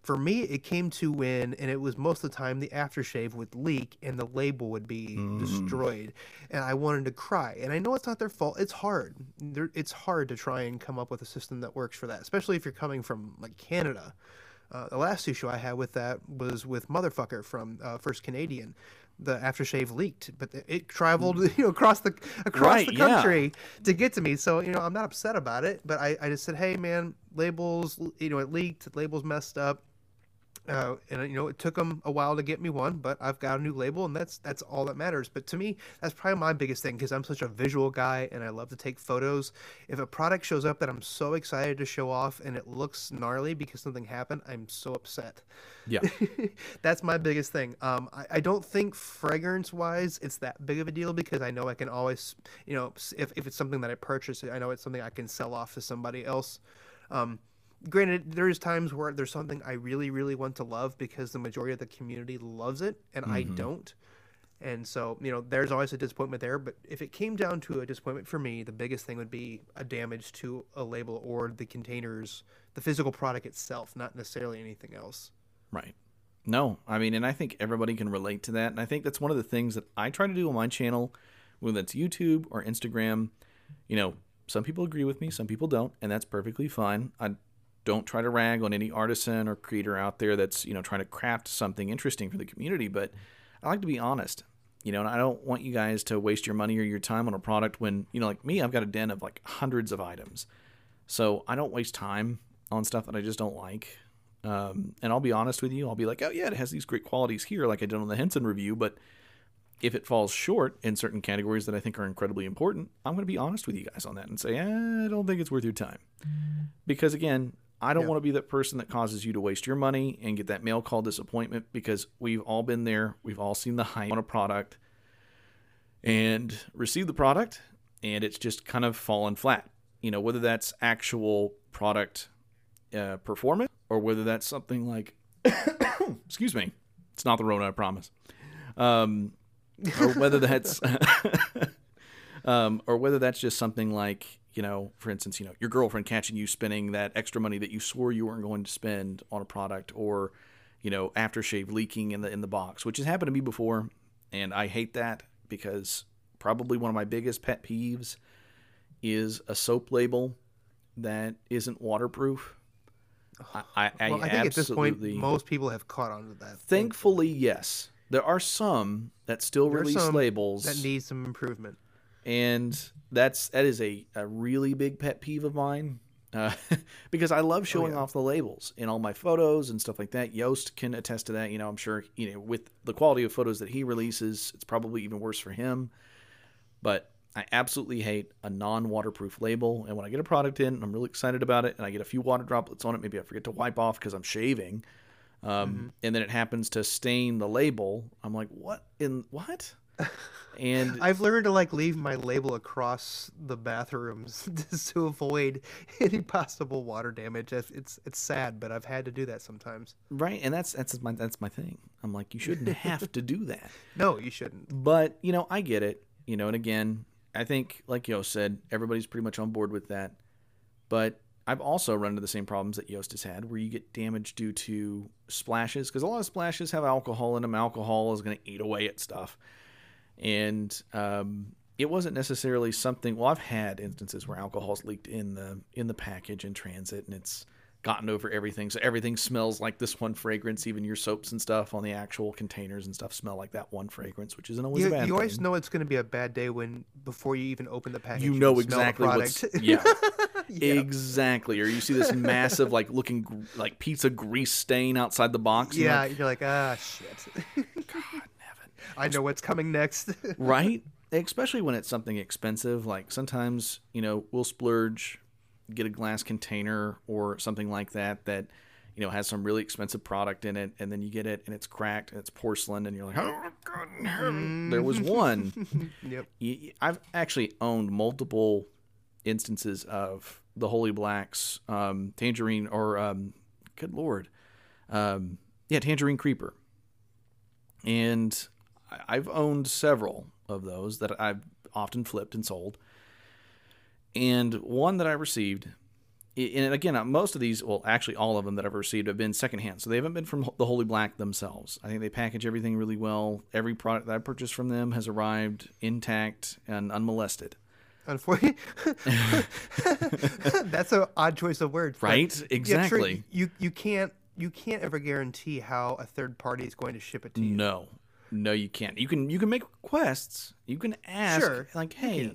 For me, it came to when, and it was most of the time, the aftershave would leak and the label would be destroyed, and I wanted to cry. And I know it's not their fault. It's hard. There, it's hard to try and come up with a system that works for that, especially if you're coming from like Canada. Uh, the last issue I had with that was with Motherfucker from uh, First Canadian. The aftershave leaked, but it traveled *laughs* you know across the across Right, the yeah. country to get to me. So you know I'm not upset about it, but I, I just said, hey man, labels, you know it leaked, labels messed up. Uh, and you know, it took them a while to get me one, but I've got a new label, and that's that's all that matters. But to me, that's probably my biggest thing because I'm such a visual guy, and I love to take photos. If a product shows up that I'm so excited to show off, and it looks gnarly because something happened, I'm so upset. Yeah. *laughs* that's my biggest thing. Um, I, I don't think fragrance wise it's that big of a deal because I know I can always, you know, if, if it's something that I purchase, I know it's something I can sell off to somebody else. Um, granted there's times where there's something i really really want to love because the majority of the community loves it and i mm-hmm. don't and so you know there's always a disappointment there but if it came down to a disappointment for me the biggest thing would be a damage to a label or the containers the physical product itself not necessarily anything else Right. No, I mean, and I think everybody can relate to that. And I think that's one of the things that I try to do on my channel, whether it's YouTube or Instagram. You know, some people agree with me, some people don't, and that's perfectly fine. I don't try to rag on any artisan or creator out there that's, you know, trying to craft something interesting for the community, but I like to be honest. You know, and I don't want you guys to waste your money or your time on a product when, you know, like me, I've got a den of like hundreds of items. So I don't waste time on stuff that I just don't like. Um, and I'll be honest with you, I'll be like, oh yeah, it has these great qualities here, like I did on the Henson review. But if it falls short in certain categories that I think are incredibly important, I'm going to be honest with you guys on that and say, eh, I don't think it's worth your time. Because again, I don't Yeah. want to be that person that causes you to waste your money and get that mail call disappointment because we've all been there. We've all seen the hype on a product and received the product and it's just kind of fallen flat. You know, whether that's actual product uh, performance or whether that's something like, *coughs* excuse me, it's not the Rona, I promise. Um, or whether that's, *laughs* um, or whether that's just something like, you know, for instance, you know, your girlfriend catching you spending that extra money that you swore you weren't going to spend on a product, or, you know, aftershave leaking in the in the box, which has happened to me before, and I hate that because probably one of my biggest pet peeves is a soap label that isn't waterproof. I, *sighs* I, well i think at this point most people have caught on to that Thankfully, yes. There are some that still release labels, that need some improvement and that's that is a, a really big pet peeve of mine. Uh, *laughs* because I love showing Oh, yeah. off the labels in all my photos and stuff like that. Yost can attest to that. You know, I'm sure you know with the quality of photos that he releases, it's probably even worse for him. But I absolutely hate a non-waterproof label. And when I get a product in, and I'm really excited about it, and I get a few water droplets on it, maybe I forget to wipe off because I'm shaving, um, Mm-hmm. and then it happens to stain the label. I'm like, what in what? *laughs* And I've learned to like leave my label across the bathrooms *laughs* just to avoid any possible water damage. It's it's, sad, but I've had to do that sometimes. Right, and that's that's my that's my thing. I'm like, you shouldn't *laughs* have to do that. No, you shouldn't. But you know, I get it. You know, and again, I think, like Yo said, everybody's pretty much on board with that. But I've also run into the same problems that Yost has had, where you get damage due to splashes, because a lot of splashes have alcohol in them. Alcohol is going to eat away at stuff, and um, it wasn't necessarily something. Well, I've had instances where alcohol's leaked in the in the package in transit, and it's gotten over everything. So everything smells like this one fragrance. Even your soaps and stuff on the actual containers and stuff smell like that one fragrance, which isn't always You, a bad you always thing. know it's going to be a bad day when before you even open the package. you know smell the exactly what's *laughs* yeah, *laughs* Yeah. exactly. Or you see this massive like looking like pizza grease stain outside the box. yeah, like, you're like ah shit. *laughs* I know what's coming next. *laughs* right? Especially when it's something expensive. Like sometimes you know we'll splurge, get a glass container or something like that that you know has some really expensive product in it, and then you get it and it's cracked and it's porcelain, and you're like, oh god, no." there was one. *laughs* yep. I've actually owned multiple instances of the Holy Blacks um, Tangerine or um, good lord, um, yeah, Tangerine Creeper, and I've owned several of those that I've often flipped and sold, and one that I received. And again, uh, most of these, well, actually, all of them that I've received have been secondhand. So they haven't been from the Holy Black themselves. I think they package everything really well. Every product that I purchased from them has arrived intact and unmolested. Unfortunately, *laughs* that's an odd choice of words. Right? Yeah, sure, Exactly. you you can't you can't ever guarantee how a third party is going to ship it to you. No, no, you can't. You can you can make requests. You can ask Sure, like, hey,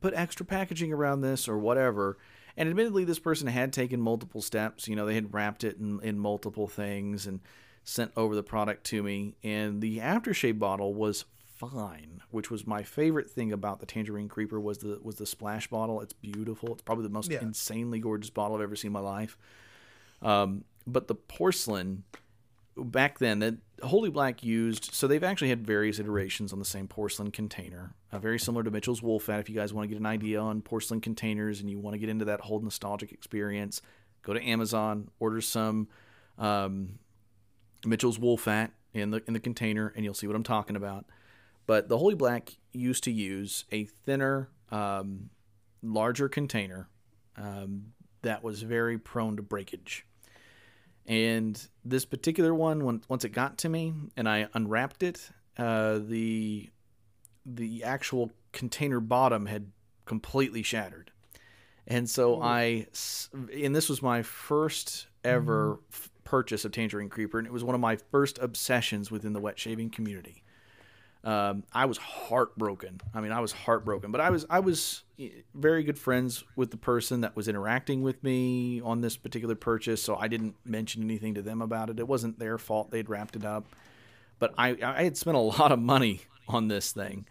put extra packaging around this or whatever. And admittedly, this person had taken multiple steps. You know, they had wrapped it in, in multiple things and sent over the product to me. And the aftershave bottle was fine, which was my favorite thing about the Tangerine Creeper was the was the splash bottle. It's beautiful. It's probably the most Yeah. insanely gorgeous bottle I've ever seen in my life. Um, but the porcelain back then that Holy Black used, so they've actually had various iterations on the same porcelain container, uh, very similar to Mitchell's Wool Fat. If you guys want to get an idea on porcelain containers and you want to get into that whole nostalgic experience, go to Amazon, order some um, Mitchell's Wool Fat in the in the container, and you'll see what I'm talking about. But the Holy Black used to use a thinner, um, larger container um, that was very prone to breakage. And this particular one, when, once it got to me and I unwrapped it, uh, the the actual container bottom had completely shattered. And so I, and this was my first ever f- purchase of Tangerine Creeper, and it was one of my first obsessions within the wet shaving community. Um, I was heartbroken. I mean, I was heartbroken, but I was I was eh, very good friends with the person that was interacting with me on this particular purchase, so I didn't mention anything to them about it. It wasn't their fault; they'd wrapped it up. But I I had spent a *laughs* lot of money on this thing,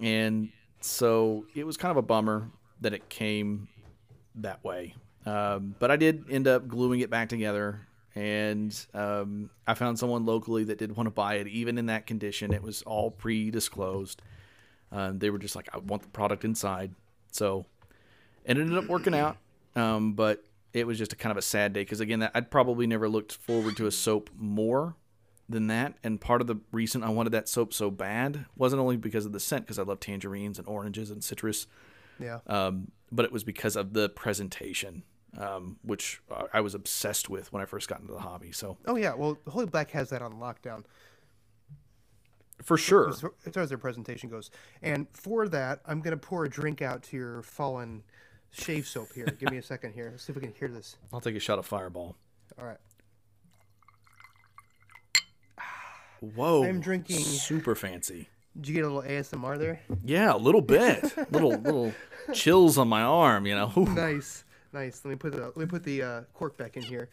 and so it was kind of a bummer that it came that way. Um, but I did end up gluing it back together, and um, I found someone locally that did want to buy it, even in that condition. It was all pre-disclosed. Um, they were just like, "I want the product inside," so it ended up working out. Um, but it was just a kind of a sad day because again, that, I'd probably never looked forward to a soap more than that. And part of the reason I wanted that soap so bad wasn't only because of the scent, because I love tangerines and oranges and citrus, Yeah. um, but it was because of the presentation, um, which I- was obsessed with when I first got into the hobby. So Oh yeah. Well, Holy Black has that on lockdown for sure, as far as far as their presentation goes. And for that, I'm gonna pour a drink out to your fallen shave soap here. Give me a second here. Let's see if we can hear this. I'll take a shot of Fireball. All right. Whoa, I'm drinking- super fancy. Did you get a little ASMR there? Yeah, a little bit, *laughs* little little chills on my arm. You know, Ooh. Nice, nice. Let me put the let me put the uh, cork back in here.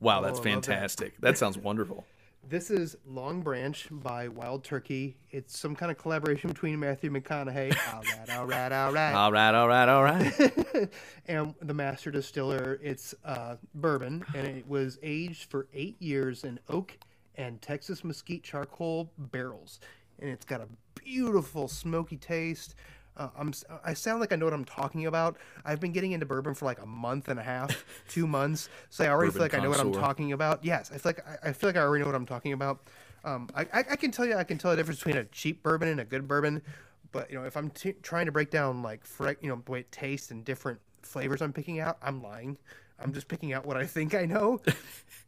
wow, that's Oh, love that. fantastic. That sounds wonderful. *laughs* This is Long Branch by Wild Turkey. It's some kind of collaboration between Matthew McConaughey. *laughs* all right, all right, all right. All right, all right, all right. *laughs* and the master distiller. It's uh, bourbon, and it was aged for eight years in oak and Texas mesquite charcoal barrels, and it's got a beautiful smoky taste. Uh, I'm, I sound like I know what I'm talking about. I've been getting into bourbon for like a month and a half, *laughs* two months, so I already feel Bourbon like I know what I'm talking about. Yes, I feel like I, I feel like I already know what I'm talking about. Um, I, I, I can tell you, I can tell the difference between a cheap bourbon and a good bourbon. But you know, if I'm t- trying to break down like fra- you know the way it tastes and different flavors I'm picking out, I'm lying. I'm just picking out what I think I know. *laughs*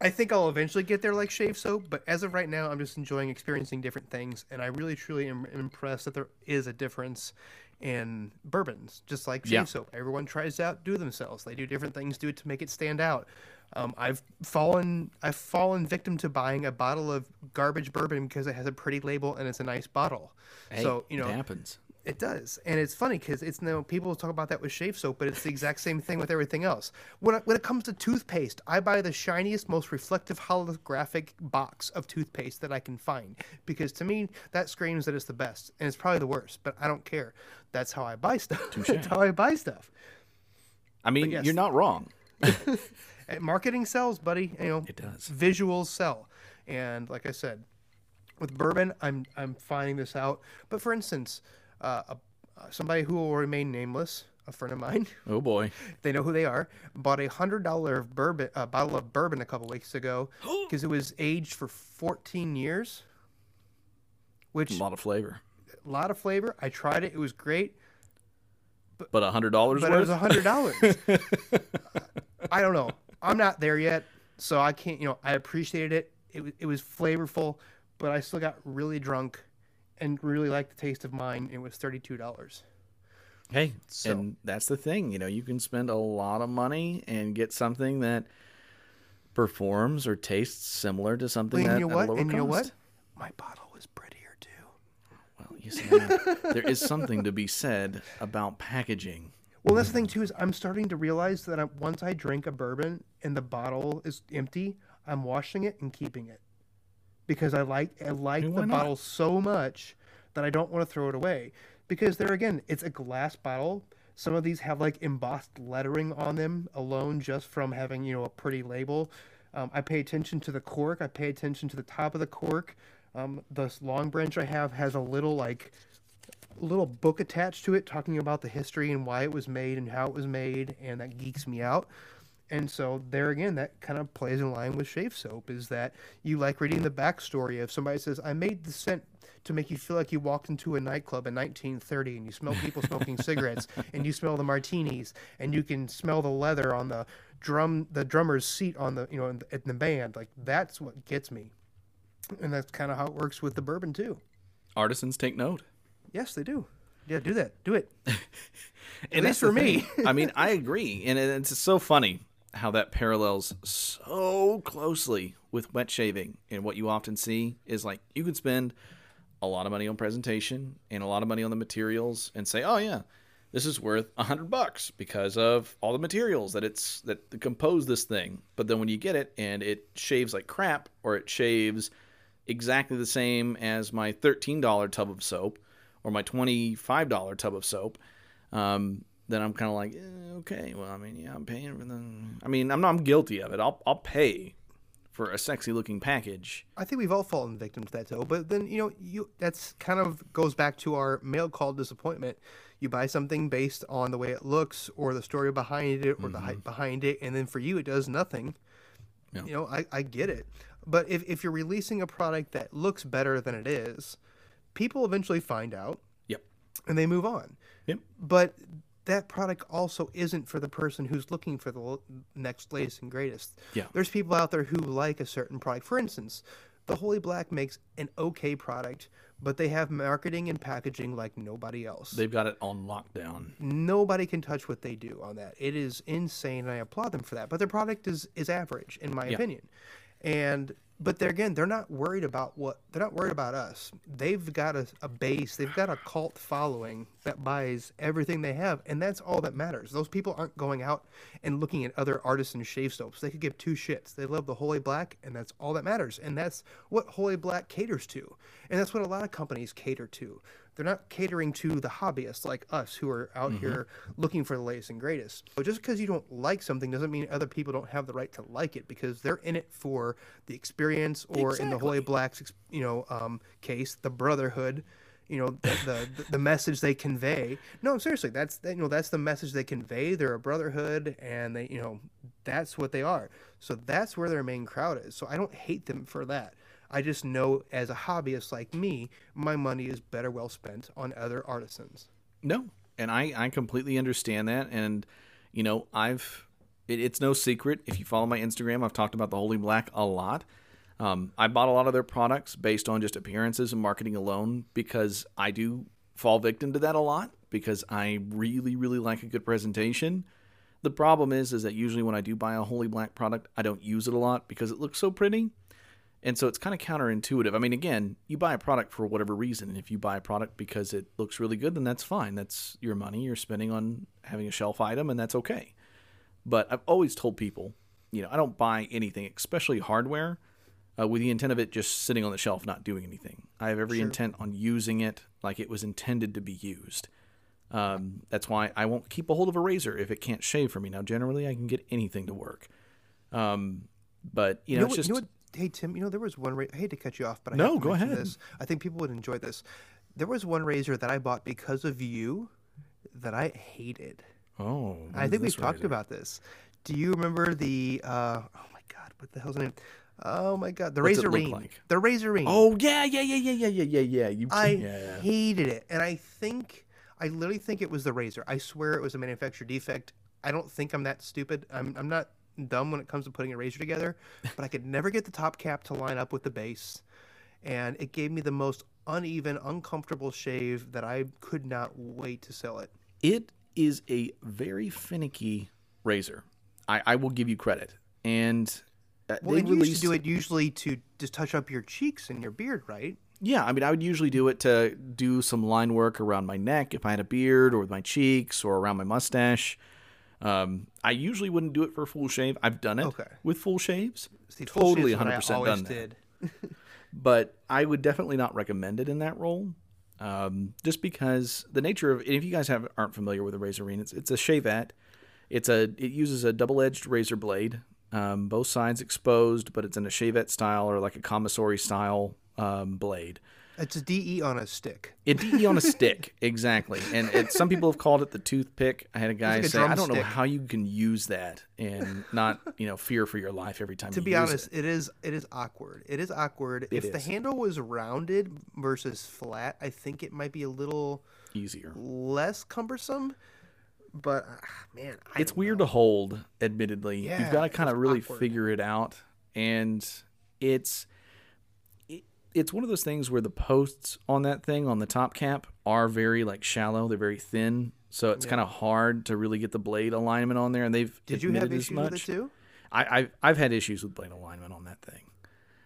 I think I'll eventually get there like shave soap, but as of right now, I'm just enjoying experiencing different things, and I really truly am impressed that there is a difference in bourbons, just like shave Yeah. soap. Everyone tries to outdo themselves. They do different things, do it to make it stand out. Um, I've fallen, I've fallen victim to buying a bottle of garbage bourbon because it has a pretty label and it's a nice bottle. Hey, so you know, it happens. It does, and it's funny because it's you know people talk about that with shave soap, but it's the exact same thing with everything else. When I, when it comes to toothpaste, I buy the shiniest, most reflective holographic box of toothpaste that I can find because to me that screams that it's the best, and it's probably the worst. But I don't care. That's how I buy stuff. *laughs* That's how I buy stuff. I mean, yes. you're not wrong. *laughs* Marketing sells, buddy. You know, It does. Visuals sell, and like I said, with bourbon, I'm I'm finding this out. But for instance, uh, a, uh, somebody who will remain nameless, a friend of mine, *laughs* Oh boy. they know who they are, bought a hundred dollar bourbon uh, bottle of bourbon a couple weeks ago *gasps* because it was aged for 14 years, which A lot of flavor. a lot of flavor. I tried it; it was great, But a hundred dollars but it was a hundred dollars. *laughs* I don't know. I'm not there yet, so I can't. You know, I appreciated it. It it was flavorful, but I still got really drunk, and really liked the taste of mine. It was thirty two dollars. Hey, So- and that's the thing. You know, you can spend a lot of money and get something that performs or tastes similar to something And that you know at what? a lower And you know what? My bottle was prettier too. Well, You see, *laughs* there is something to be said about packaging. Well, that's the thing too is I'm starting to realize that I, once I drink a bourbon and the bottle is empty, I'm washing it and keeping it because I like I like the not? bottle so much that I don't want to throw it away. Because there again, it's a glass bottle. Some of these have like embossed lettering on them alone, just from having you know a pretty label. Um, I pay attention to the cork. I pay attention to the top of the cork. Um, this long branch I have has a little like little book attached to it talking about the history and why it was made and how it was made and that geeks me out and so there again that kind of plays in line with shave soap is that you like reading the backstory of somebody says i made the scent to make you feel like you walked into a nightclub in 1930 and you smell people smoking *laughs* cigarettes and you smell the martinis and you can smell the leather on the drum the drummer's seat on the you know in the, in the band. Like that's what gets me. And that's kind of how it works with the bourbon too. Artisans take note. yes they do. Yeah do that. Do it. *laughs* And least for me. I mean, I *laughs* agree, and it's so funny how that parallels so closely with wet shaving. And what you often see is like you could spend a lot of money on presentation and a lot of money on the materials, and say, "Oh yeah, this is worth a hundred bucks because of all the materials that it's that compose this thing." But then when you get it and it shaves like crap, or it shaves exactly the same as my thirteen dollar tub of soap or my twenty five dollar tub of soap um, then I'm kind of like, eh, okay, well, I mean, yeah, I'm paying for the. I mean, I'm not I'm guilty of it. I'll I'll pay for a sexy looking package. I think we've all fallen victim to that though. But then you know, you that's kind of goes back to our mail call disappointment. You buy something based on the way it looks or the story behind it or the hype behind it, and then for you it does nothing. Yeah. You know, I, I get it. But if, if you're releasing a product that looks better than it is, people eventually find out Yep. and they move on. Yep. But that product also isn't for the person who's looking for the next latest and greatest. Yeah. There's people out there who like a certain product. For instance, the Holy Black makes an okay product, but they have marketing and packaging like nobody else. They've got it on lockdown. nobody can touch what they do on that. It is insane, and I applaud them for that. But their product is is average, in my opinion. And but they're again, they're not worried about what they're not worried about us. They've got a, a base, they've got a cult following that buys everything they have, and that's all that matters. Those people aren't going out and looking at other artisan shave soaps. They could give two shits. They love the Holy Black, and that's all that matters. And that's what Holy Black caters to, and that's what a lot of companies cater to. They're not catering to the hobbyists like us who are out here looking for the latest and greatest. But just because you don't like something doesn't mean other people don't have the right to like it because they're in it for the experience or in the Holy Black's you know um, case, the brotherhood. You know the, the the message they convey. No, seriously, that's you know that's the message they convey. They're a brotherhood, and they you know that's what they are. So that's where their main crowd is. So I don't hate them for that. I just know as a hobbyist like me, my money is better well spent on other artisans. No, and I I completely understand that, and you know I've it, it's no secret if you follow my Instagram, I've talked about the Holy Black a lot. Um, I bought a lot of their products based on just appearances and marketing alone because I do fall victim to that a lot because I really really like a good presentation. The problem is is that usually when I do buy a Holy Black product, I don't use it a lot because it looks so pretty. And so it's kind of counterintuitive. I mean, again, you buy a product for whatever reason. And if you buy a product because it looks really good, then that's fine. That's your money you're spending on having a shelf item, and that's okay. But I've always told people, you know, I don't buy anything, especially hardware, uh, with the intent of it just sitting on the shelf, not doing anything. I have every intent on using it like it was intended to be used. Um, that's why I won't keep a hold of a razor if it can't shave for me. Now, generally, I can get anything to work. Um, but you know, You know, what, just you know what? Hey Tim, you know there was one. Ra- I hate to cut you off, but I No, have to go ahead. This. I think people would enjoy this. There was one razor that I bought because of you that I hated. Oh, I think we've talked about this. Do you remember the? Uh, oh my God, what the hell's the name? Oh my God, the What's Razorine. like? The Razorine. Oh yeah, yeah, yeah, yeah, yeah, yeah, yeah, yeah. You, I yeah. hated it, and I think I literally think it was the razor. I swear it was a manufacturer defect. I don't think I'm that stupid. I'm I'm not dumb when it comes to putting a razor together, but I could never get the top cap to line up with the base, and it gave me the most uneven, uncomfortable shave that I could not wait to sell it. It is a very finicky razor. I, I will give you credit. And uh, Well, they and you released to do it usually to just touch up your cheeks and your beard, right? Yeah, I mean, I would usually do it to do some line work around my neck if I had a beard, or with my cheeks, or around my mustache. Um, I usually wouldn't do it for a full shave. I've done it Okay. with full shaves, See, full totally shave's what I 100% always done that. did. *laughs* but I would definitely not recommend it in that role. Um, just because the nature of if you guys have aren't familiar with a razorine, it's it's a shavette. It's a it uses a double edged razor blade, um, both sides exposed, but it's in a shavette style or like a commissary style um, blade. It's a DE on a stick. It DE on a stick, *laughs* exactly. And it, some people have called it the toothpick. I had a guy like a say, "I don't know drumstick." how you can use that and not, you know, fear for your life every time." To you be use honest, it. To be honest, it is it is awkward. It is awkward. if the handle was rounded versus flat, I think it might be a little easier. less cumbersome. But ah, man, I it's weird know. to hold admittedly Yeah, you've got to kind of really awkward. figure it out and it's it, it's one of those things where the posts on that thing on the top cap are very like shallow they're very thin so it's kind of hard to really get the blade alignment on there and they've Did you have issues with it too? I, I've, I've had issues with blade alignment on that thing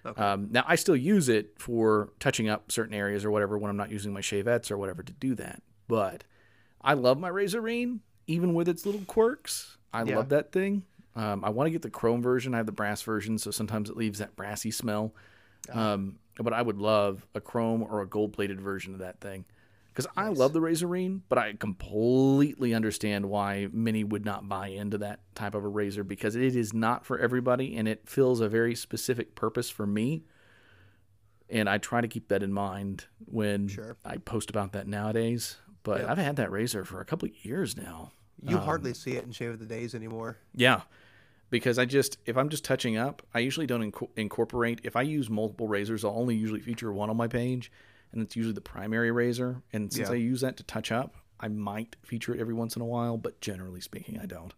Okay. um, now I still use it for touching up certain areas or whatever when I'm not using my shavettes or whatever to do that. But I love my Razorine, even with its little quirks. I Yeah. love that thing. Um, I want to get the chrome version. I have the brass version, so sometimes it leaves that brassy smell. Um, but I would love a chrome or a gold plated version of that thing. Because I love the Razorine, but I completely understand why many would not buy into that type of a razor because it is not for everybody and it fills a very specific purpose for me. And I try to keep that in mind when Sure. I post about that nowadays. But Yep. I've had that razor for a couple of years now. You Um, hardly see it in Shave of the Days anymore. Yeah. Because I just, if I'm just touching up, I usually don't inco- incorporate. If I use multiple razors, I'll only usually feature one on my page, and it's usually the primary razor. And since Yeah. I use that to touch up, I might feature it every once in a while, but generally speaking, I don't.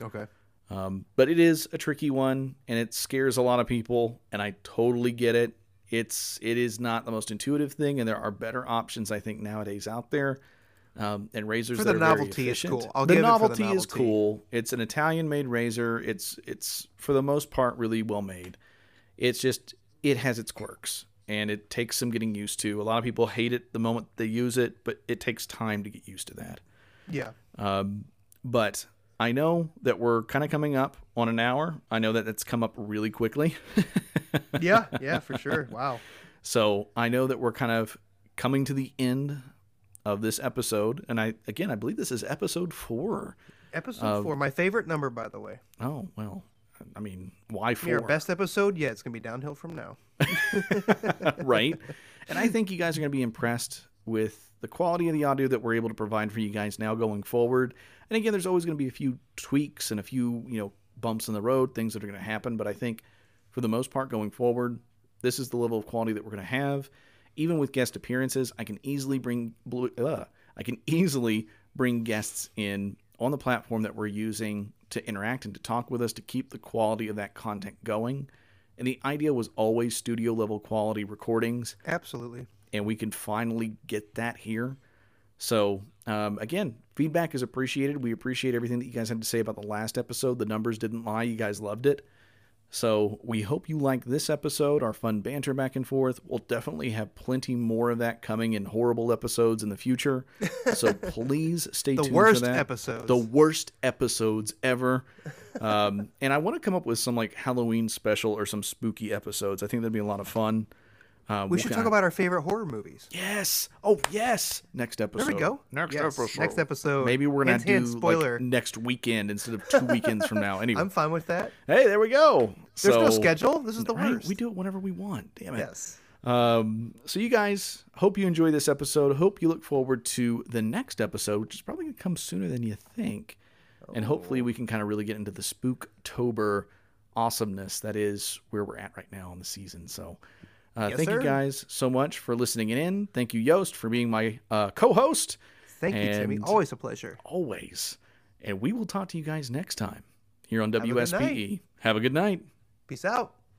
Okay. Um, but it is a tricky one, and it scares a lot of people, and I totally get it. It's it is not the most intuitive thing, and there are better options I think nowadays out there. Um, and razors For that the novelty, efficient. cool. I'll the for the novelty is cool. It's an Italian-made razor. It's it's for the most part really well made. It's just it has its quirks, and it takes some getting used to. A lot of people hate it the moment they use it, but it takes time to get used to that. Yeah. Um, but I know that we're kind of coming up on an hour. I know that that's come up really quickly. Yeah. *laughs* Yeah. For sure. Wow. so I know that we're kind of coming to the end of this episode. And I, again, I believe this is episode four. Episode four, my favorite number, by the way. Oh, well, I mean, why Your four? best episode? Yeah, it's gonna be downhill from now. *laughs* *laughs* right? And I think you guys are going to be impressed with the quality of the audio that we're able to provide for you guys now going forward. And again, there's always going to be a few tweaks and a few, you know, bumps in the road, things that are going to happen. But I think for the most part going forward, this is the level of quality that we're going to have. Even with guest appearances, I can easily bring blue, uh, I can *laughs* easily bring guests in on the platform that we're using to interact and to talk with us to keep the quality of that content going. And the idea was always studio level quality recordings, Absolutely. and we can finally get that here. So, um, again, feedback is appreciated. We appreciate everything that you guys had to say about the last episode. The numbers didn't lie. You guys loved it. So, we hope you like this episode, our fun banter back and forth. We'll definitely have plenty more of that coming in horrible episodes in the future. *laughs* So, please stay The tuned worst for that. The worst episodes. The worst episodes ever. Um, and I want to come up with some like Halloween special or some spooky episodes. I think that'd be a lot of fun. Um, We should kinda- talk about our favorite horror movies. Yes. Oh, yes. Next episode. There we go. Next Yes, episode. Next episode. Maybe we're gonna Hint, do hint, spoiler. like next weekend instead of two weekends from now. *laughs* Anyway, I'm fine with that. hey, there we go. There's no schedule. This is the Right, worst. we do it whenever we want. Damn it. Yes. Um, so you guys, hope you enjoy this episode. Hope you look forward to the next episode, which is probably gonna come sooner than you think. And hopefully we can kind of really get into the Spooktober awesomeness that is where we're at right now in the season. So uh, Yes, thank you guys so much for listening in. Thank you, Yost, for being my uh, co-host. Thank you, Timmy. Always a pleasure. Always. And we will talk to you guys next time here on WSPE. Have a good night. Peace out.